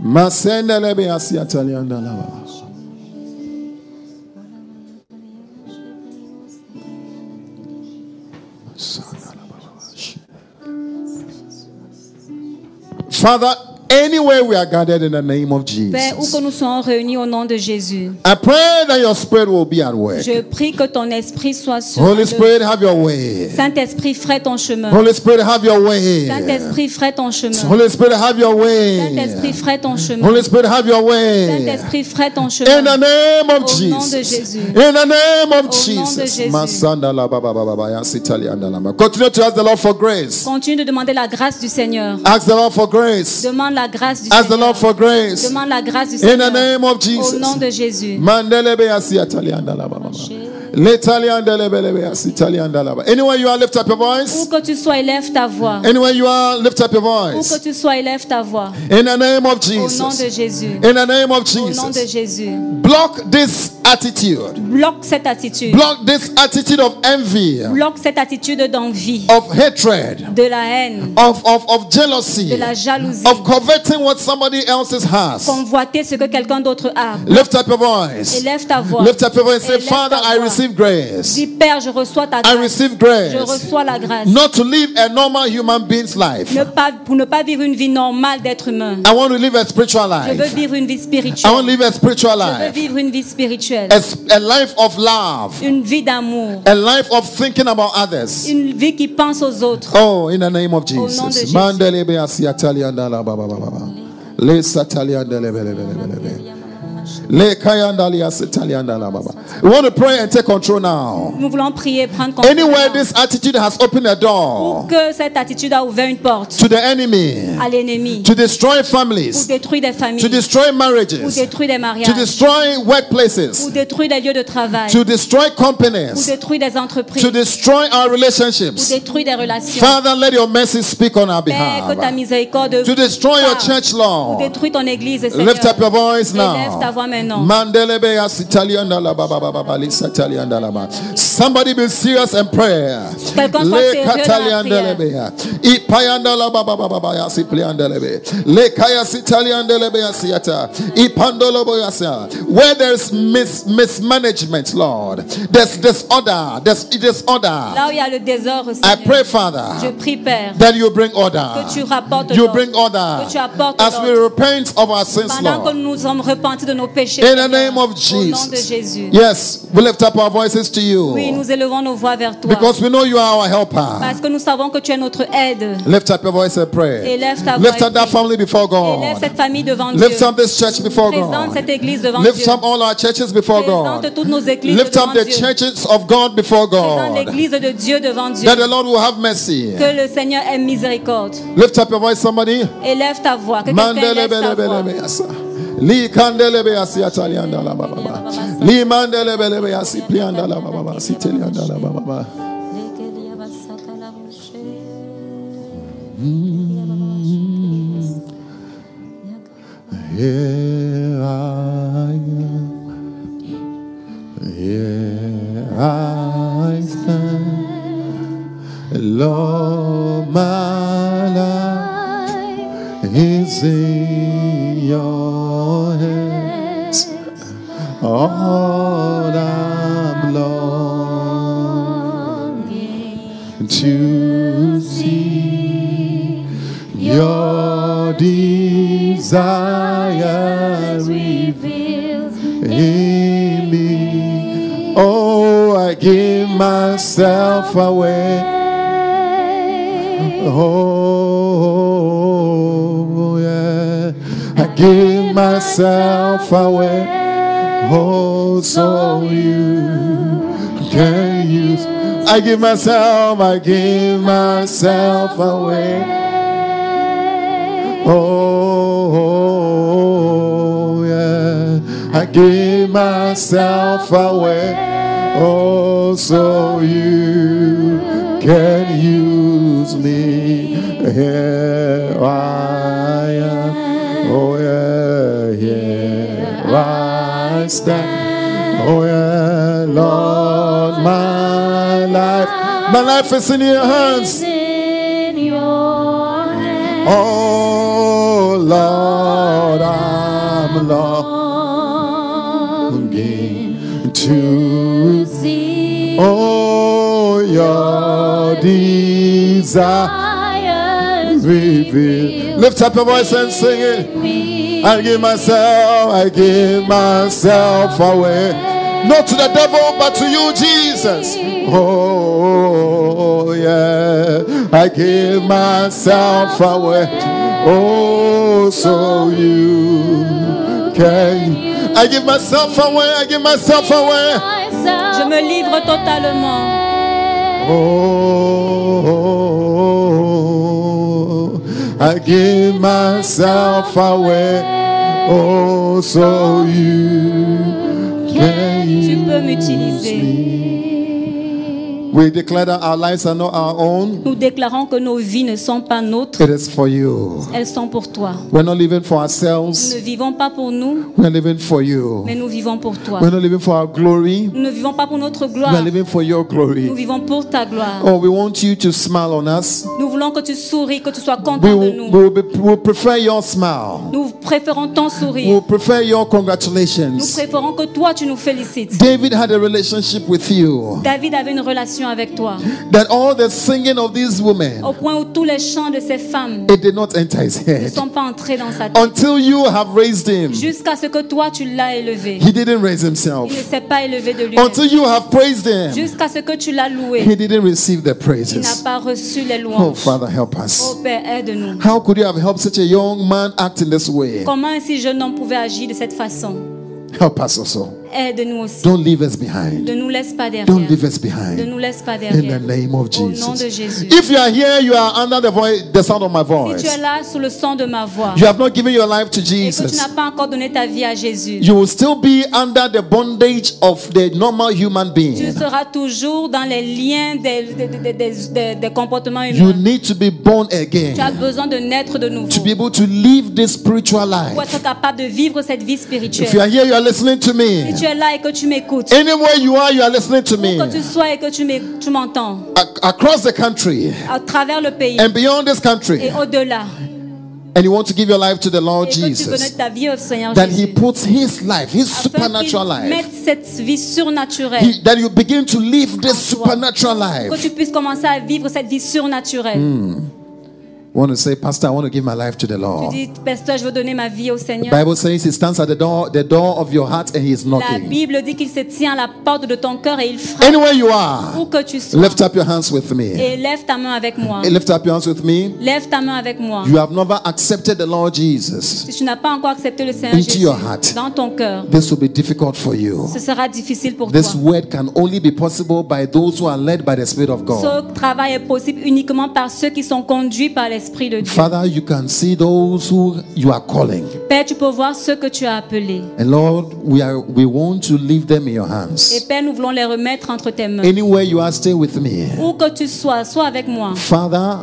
Masenda lebe asi atali andala baba. Father, anywhere we are gathered in the name of Père, où Jesus, que nous soyons réunis au nom de Jésus, I pray that your spirit will be at work. je prie que ton esprit soit sur Holy. Spirit, have your way. Saint-Esprit, ferai ton chemin. Holy Spirit, have your way. Saint-Esprit, ferai ton chemin. Holy Spirit, have your way. Saint-Esprit, ferai ton chemin. Holy Spirit, have your way. Saint-Esprit, ferai ton In the chemin. name of Au nom de Jesus. Jésus. In the name of Jesus. Masanda la sitali. Continue to ask the Lord for grace. Continue de demander la grâce du Seigneur. Ask the Lord for grace. Demande la grâce du Ask the Seigneur. Lord for grace. Demande la grâce du In Seigneur. the name of Au Jesus. nom de Jésus. Mandele be Anywhere you are, lift up your Où voice. que tu sois, élève ta voix. Anywhere you are, lift up your Où voice. que tu sois, élève ta voix. In the name of Au nom de Jesus. Jésus. In the name of Au nom de Jesus. Jésus. Block this attitude. Bloque cette attitude. Block this attitude of envy, Bloque cette attitude d'envie, of hatred, de la haine, of, of, of jealousy, de la jalousie. of coveting what somebody else has. Convoiter ce que quelqu'un d'autre a. Lift up your voice. Élève ta voix. Lift up your voice say, Father, I voix. Receive grace. Dis Père, je reçois ta I grâce. receive Je grace. reçois la grâce. Not to live a normal human being's life. Ne pas, pour ne pas vivre une vie normale d'être humain. I want to live a spiritual Je veux life. vivre une vie I want to spirituelle. live a spiritual Je veux life. vivre une vie spirituelle. A, a life of love. Une vie d'amour. A life of thinking about others. Une vie qui pense aux autres. Oh, in the name of nom de Jesus. Jésus. Mandelebe asiatali andala ba ba ba ba ba. Le satali andele bele bele bele We want to pray and take control now. Nous voulons prier, prendre contrôle. Anywhere this attitude has opened a door que cette attitude a ouvert une porte to the enemy à l'ennemi to destroy pour families, détruire des to familles, destroy pour marriages, détruire des to mariages, destroy pour workplaces, détruire des lieux de travail, to destroy pour companies, détruire des entreprises, to destroy our pour relationships. détruire des relations. Father, let your mercy speak on our Père, que ta behalf. miséricorde To destroy your church, pour Lord. détruire ton église, Seigneur. Lift up your voice Élève ta now. voix maintenant. Somebody be serious in prayer. Quelqu'un soit sérieux. Where there's mis- mismanagement, Lord, there's disorder, there's disorder. Là où il y a le désordre, I pray, Father, je prie, Père, that you bring order. que tu rapportes You bring order Que tu apportes as we repent of our sins, Pendant Lord. nous nous sommes repentis de nos péchés, In the name of au nom de Jesus. Jésus. Yes, we lift up our voices to Oui, you nous élevons nos voix vers toi. because we know you are our helper. Parce que nous savons que tu es notre aide. Lift up your voice and pray. Élève ta voix Lift up that family before Élève God. cette famille devant Lift Dieu. up this church before Présente God. cette église devant Lift Dieu. up all our churches before Présente God. toutes nos églises Lift devant up the Dieu. churches of God before Présente God. l'église de Dieu devant Dieu. That the Lord will have mercy. Que le Seigneur ait miséricorde. Lift up your voice, somebody. Élève ta voix. Que quelqu'un élève sa voix. Li kandele be yasi atalianda la baba ba. Li mandele bele be yasi plianda la baba ba. Si telianda la baba ba. Here I am. Here I stand. Lord, my life is in your. All I'm longing to see your desire reveals in me. Oh, I give myself away. Oh, yeah. I give myself away. Oh, so you can use. I give myself, I give myself away. Oh, oh, yeah. I give myself away. Oh, so you can use me. Here I am. Oh, yeah, I stand. Oh, yeah, Lord, my life. My life is in your hands. in your hands. Oh Lord, I'm longing to See oh your desire reveal. Lift up your voice and sing it. Me. I give myself, I give myself away. Not to the devil, but to you, Jesus. Oh, yeah. I give myself away. Oh, so you can. I give myself away. I give myself away. Je me livre totalement. Oh, I give myself away. Oh, so you can Tu peux m'utiliser. We declare that our lives are not our own. Nous déclarons que nos vies ne sont pas nôtres, It is for you. elles sont pour toi. We're not living for Nous ourselves. ne vivons pas pour nous, We're living for you. mais nous vivons pour toi. We're not living for our glory. Nous ne vivons pas pour notre We're gloire, living for your nous glory. vivons pour ta gloire. Oh, we want you to smile on us. Nous voulons que tu souris, que tu sois We content de will, nous. we we will prefer your smile. Nous préférons ton We sourire. will prefer your Nous congratulations. préférons que toi, tu nous félicites. David had a relationship with you. David avait une relation avec toi, That all the singing of these women, au point où tous les chants de ces femmes it did not enter his ne head. sont pas entrés dans sa tête. Until you have raised him, Jusqu'à ce que toi, tu l'as élevé. he didn't raise Il ne himself. s'est pas élevé de lui. Until you have praised him, Jusqu'à ce que tu l'as loué. he didn't receive the Il n'a praises. pas reçu les Oh, louanges. Father, help Oh us. Père, aide-nous. How could you have helped such a young man act in this way? Comment un si jeune homme pouvait agir de cette façon? Help us also. Aide-nous aussi. Don't leave us Ne behind. nous laisse pas derrière. Don't leave us Ne behind. nous laisse pas In derrière. the name of Au nom de Jesus. Jésus. If you are here, you are under the voice, the sound of my Si voice. tu es là sous le son de ma voix You have not given your life to et que tu Jesus. n'as pas encore donné ta vie à Jésus, You will still be under the bondage of the normal human tu being. seras toujours dans les liens des, des, des- des- comportements You humains. need to be born Tu as again besoin de naître de nouveau to be able to live this spiritual pour life. être capable de vivre cette vie If you spirituelle. are here, you are listening to Si me. tu tu es là et que tu m'écoutes, Anywhere you are, you are listening to où me. que tu sois et que tu m'entends, Ac- across the country. À travers le pays. And beyond this country, et au-delà, and you want to give your life to the Lord et que tu Jesus, connais ta vie au Seigneur that He Jésus, puts His life, His supernatural life, mette cette vie surnaturelle, He- that you begin to live this supernatural life. tu want to say, Pastor, I want to give my life to the Tu Lord. dis, pasteur, je veux donner ma vie au The Seigneur. Bible says He stands at the door, the door of your heart, and He is La knocking. Bible dit qu'il se tient à la porte de ton cœur et il frappe Anywhere you are, où que tu sois. lift up your hands with me. Et lève ta main avec moi. Lift up your hands with me. Lève ta main avec moi. You have never accepted the Lord Jesus. Si tu n'as pas encore accepté le Seigneur Into Jésus your heart. dans ton cœur, This will be difficult for you. ce sera difficile pour toi. This word can only be possible by those who are led by the Spirit of God. Ce travail est possible uniquement par ceux qui sont conduits par l'Esprit de Dieu. Father, you can see those who you are calling. Père, tu peux voir ceux que tu as appelés. And Lord, we are we want to leave them in your Et hands. Père, nous voulons les remettre entre tes mains. Anywhere you are, stay with me. Où que tu sois, sois avec moi. Father,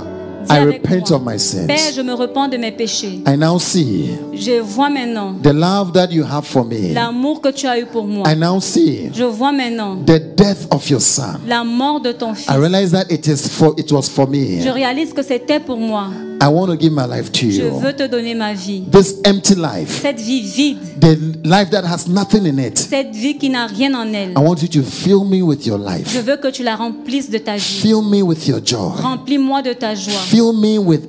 Dis I avec repent moi. of my Père, sins. je me repens de mes péchés. I now see Je vois maintenant the love that you have for me. l'amour que tu as eu pour moi. I now see Je vois maintenant the death of your son. la mort de ton fils. I realize that it is for it was for Je me. réalise que c'était pour moi. I want to give my life to Je you. veux te donner ma vie. This empty life, Cette vie vide, the life that has nothing in it. cette vie qui n'a rien en elle. I want you to fill me with your Je life. veux que tu la remplisses de ta vie. Fill me with your joy. Remplis-moi de ta joie. Fill me with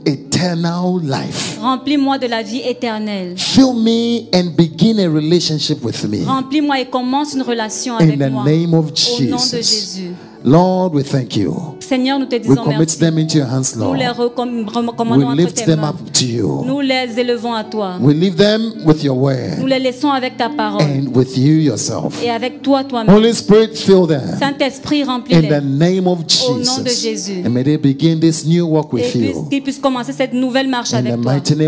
eternal life. Remplis-moi de la vie éternelle. Fill me and begin a relationship with me. Remplis-moi et commence une relation In avec the moi. name of Au nom de Jesus. Jésus. Lord, we thank you. Seigneur, nous te We disons commit merci. them into your hands, Nous Lord. les recomm- We recommandons entre lift tes them mains. up to you. Nous les élevons à toi. We leave them with your Nous word les laissons avec ta parole. and with you yourself. Et avec toi, toi-même. Holy Spirit, fill them Saint-Esprit, in the remplis-les. name of Au nom de Jesus. Jésus. And may they begin this new walk Et with puisse- you. qu'ils puissent commencer cette nouvelle marche avec toi.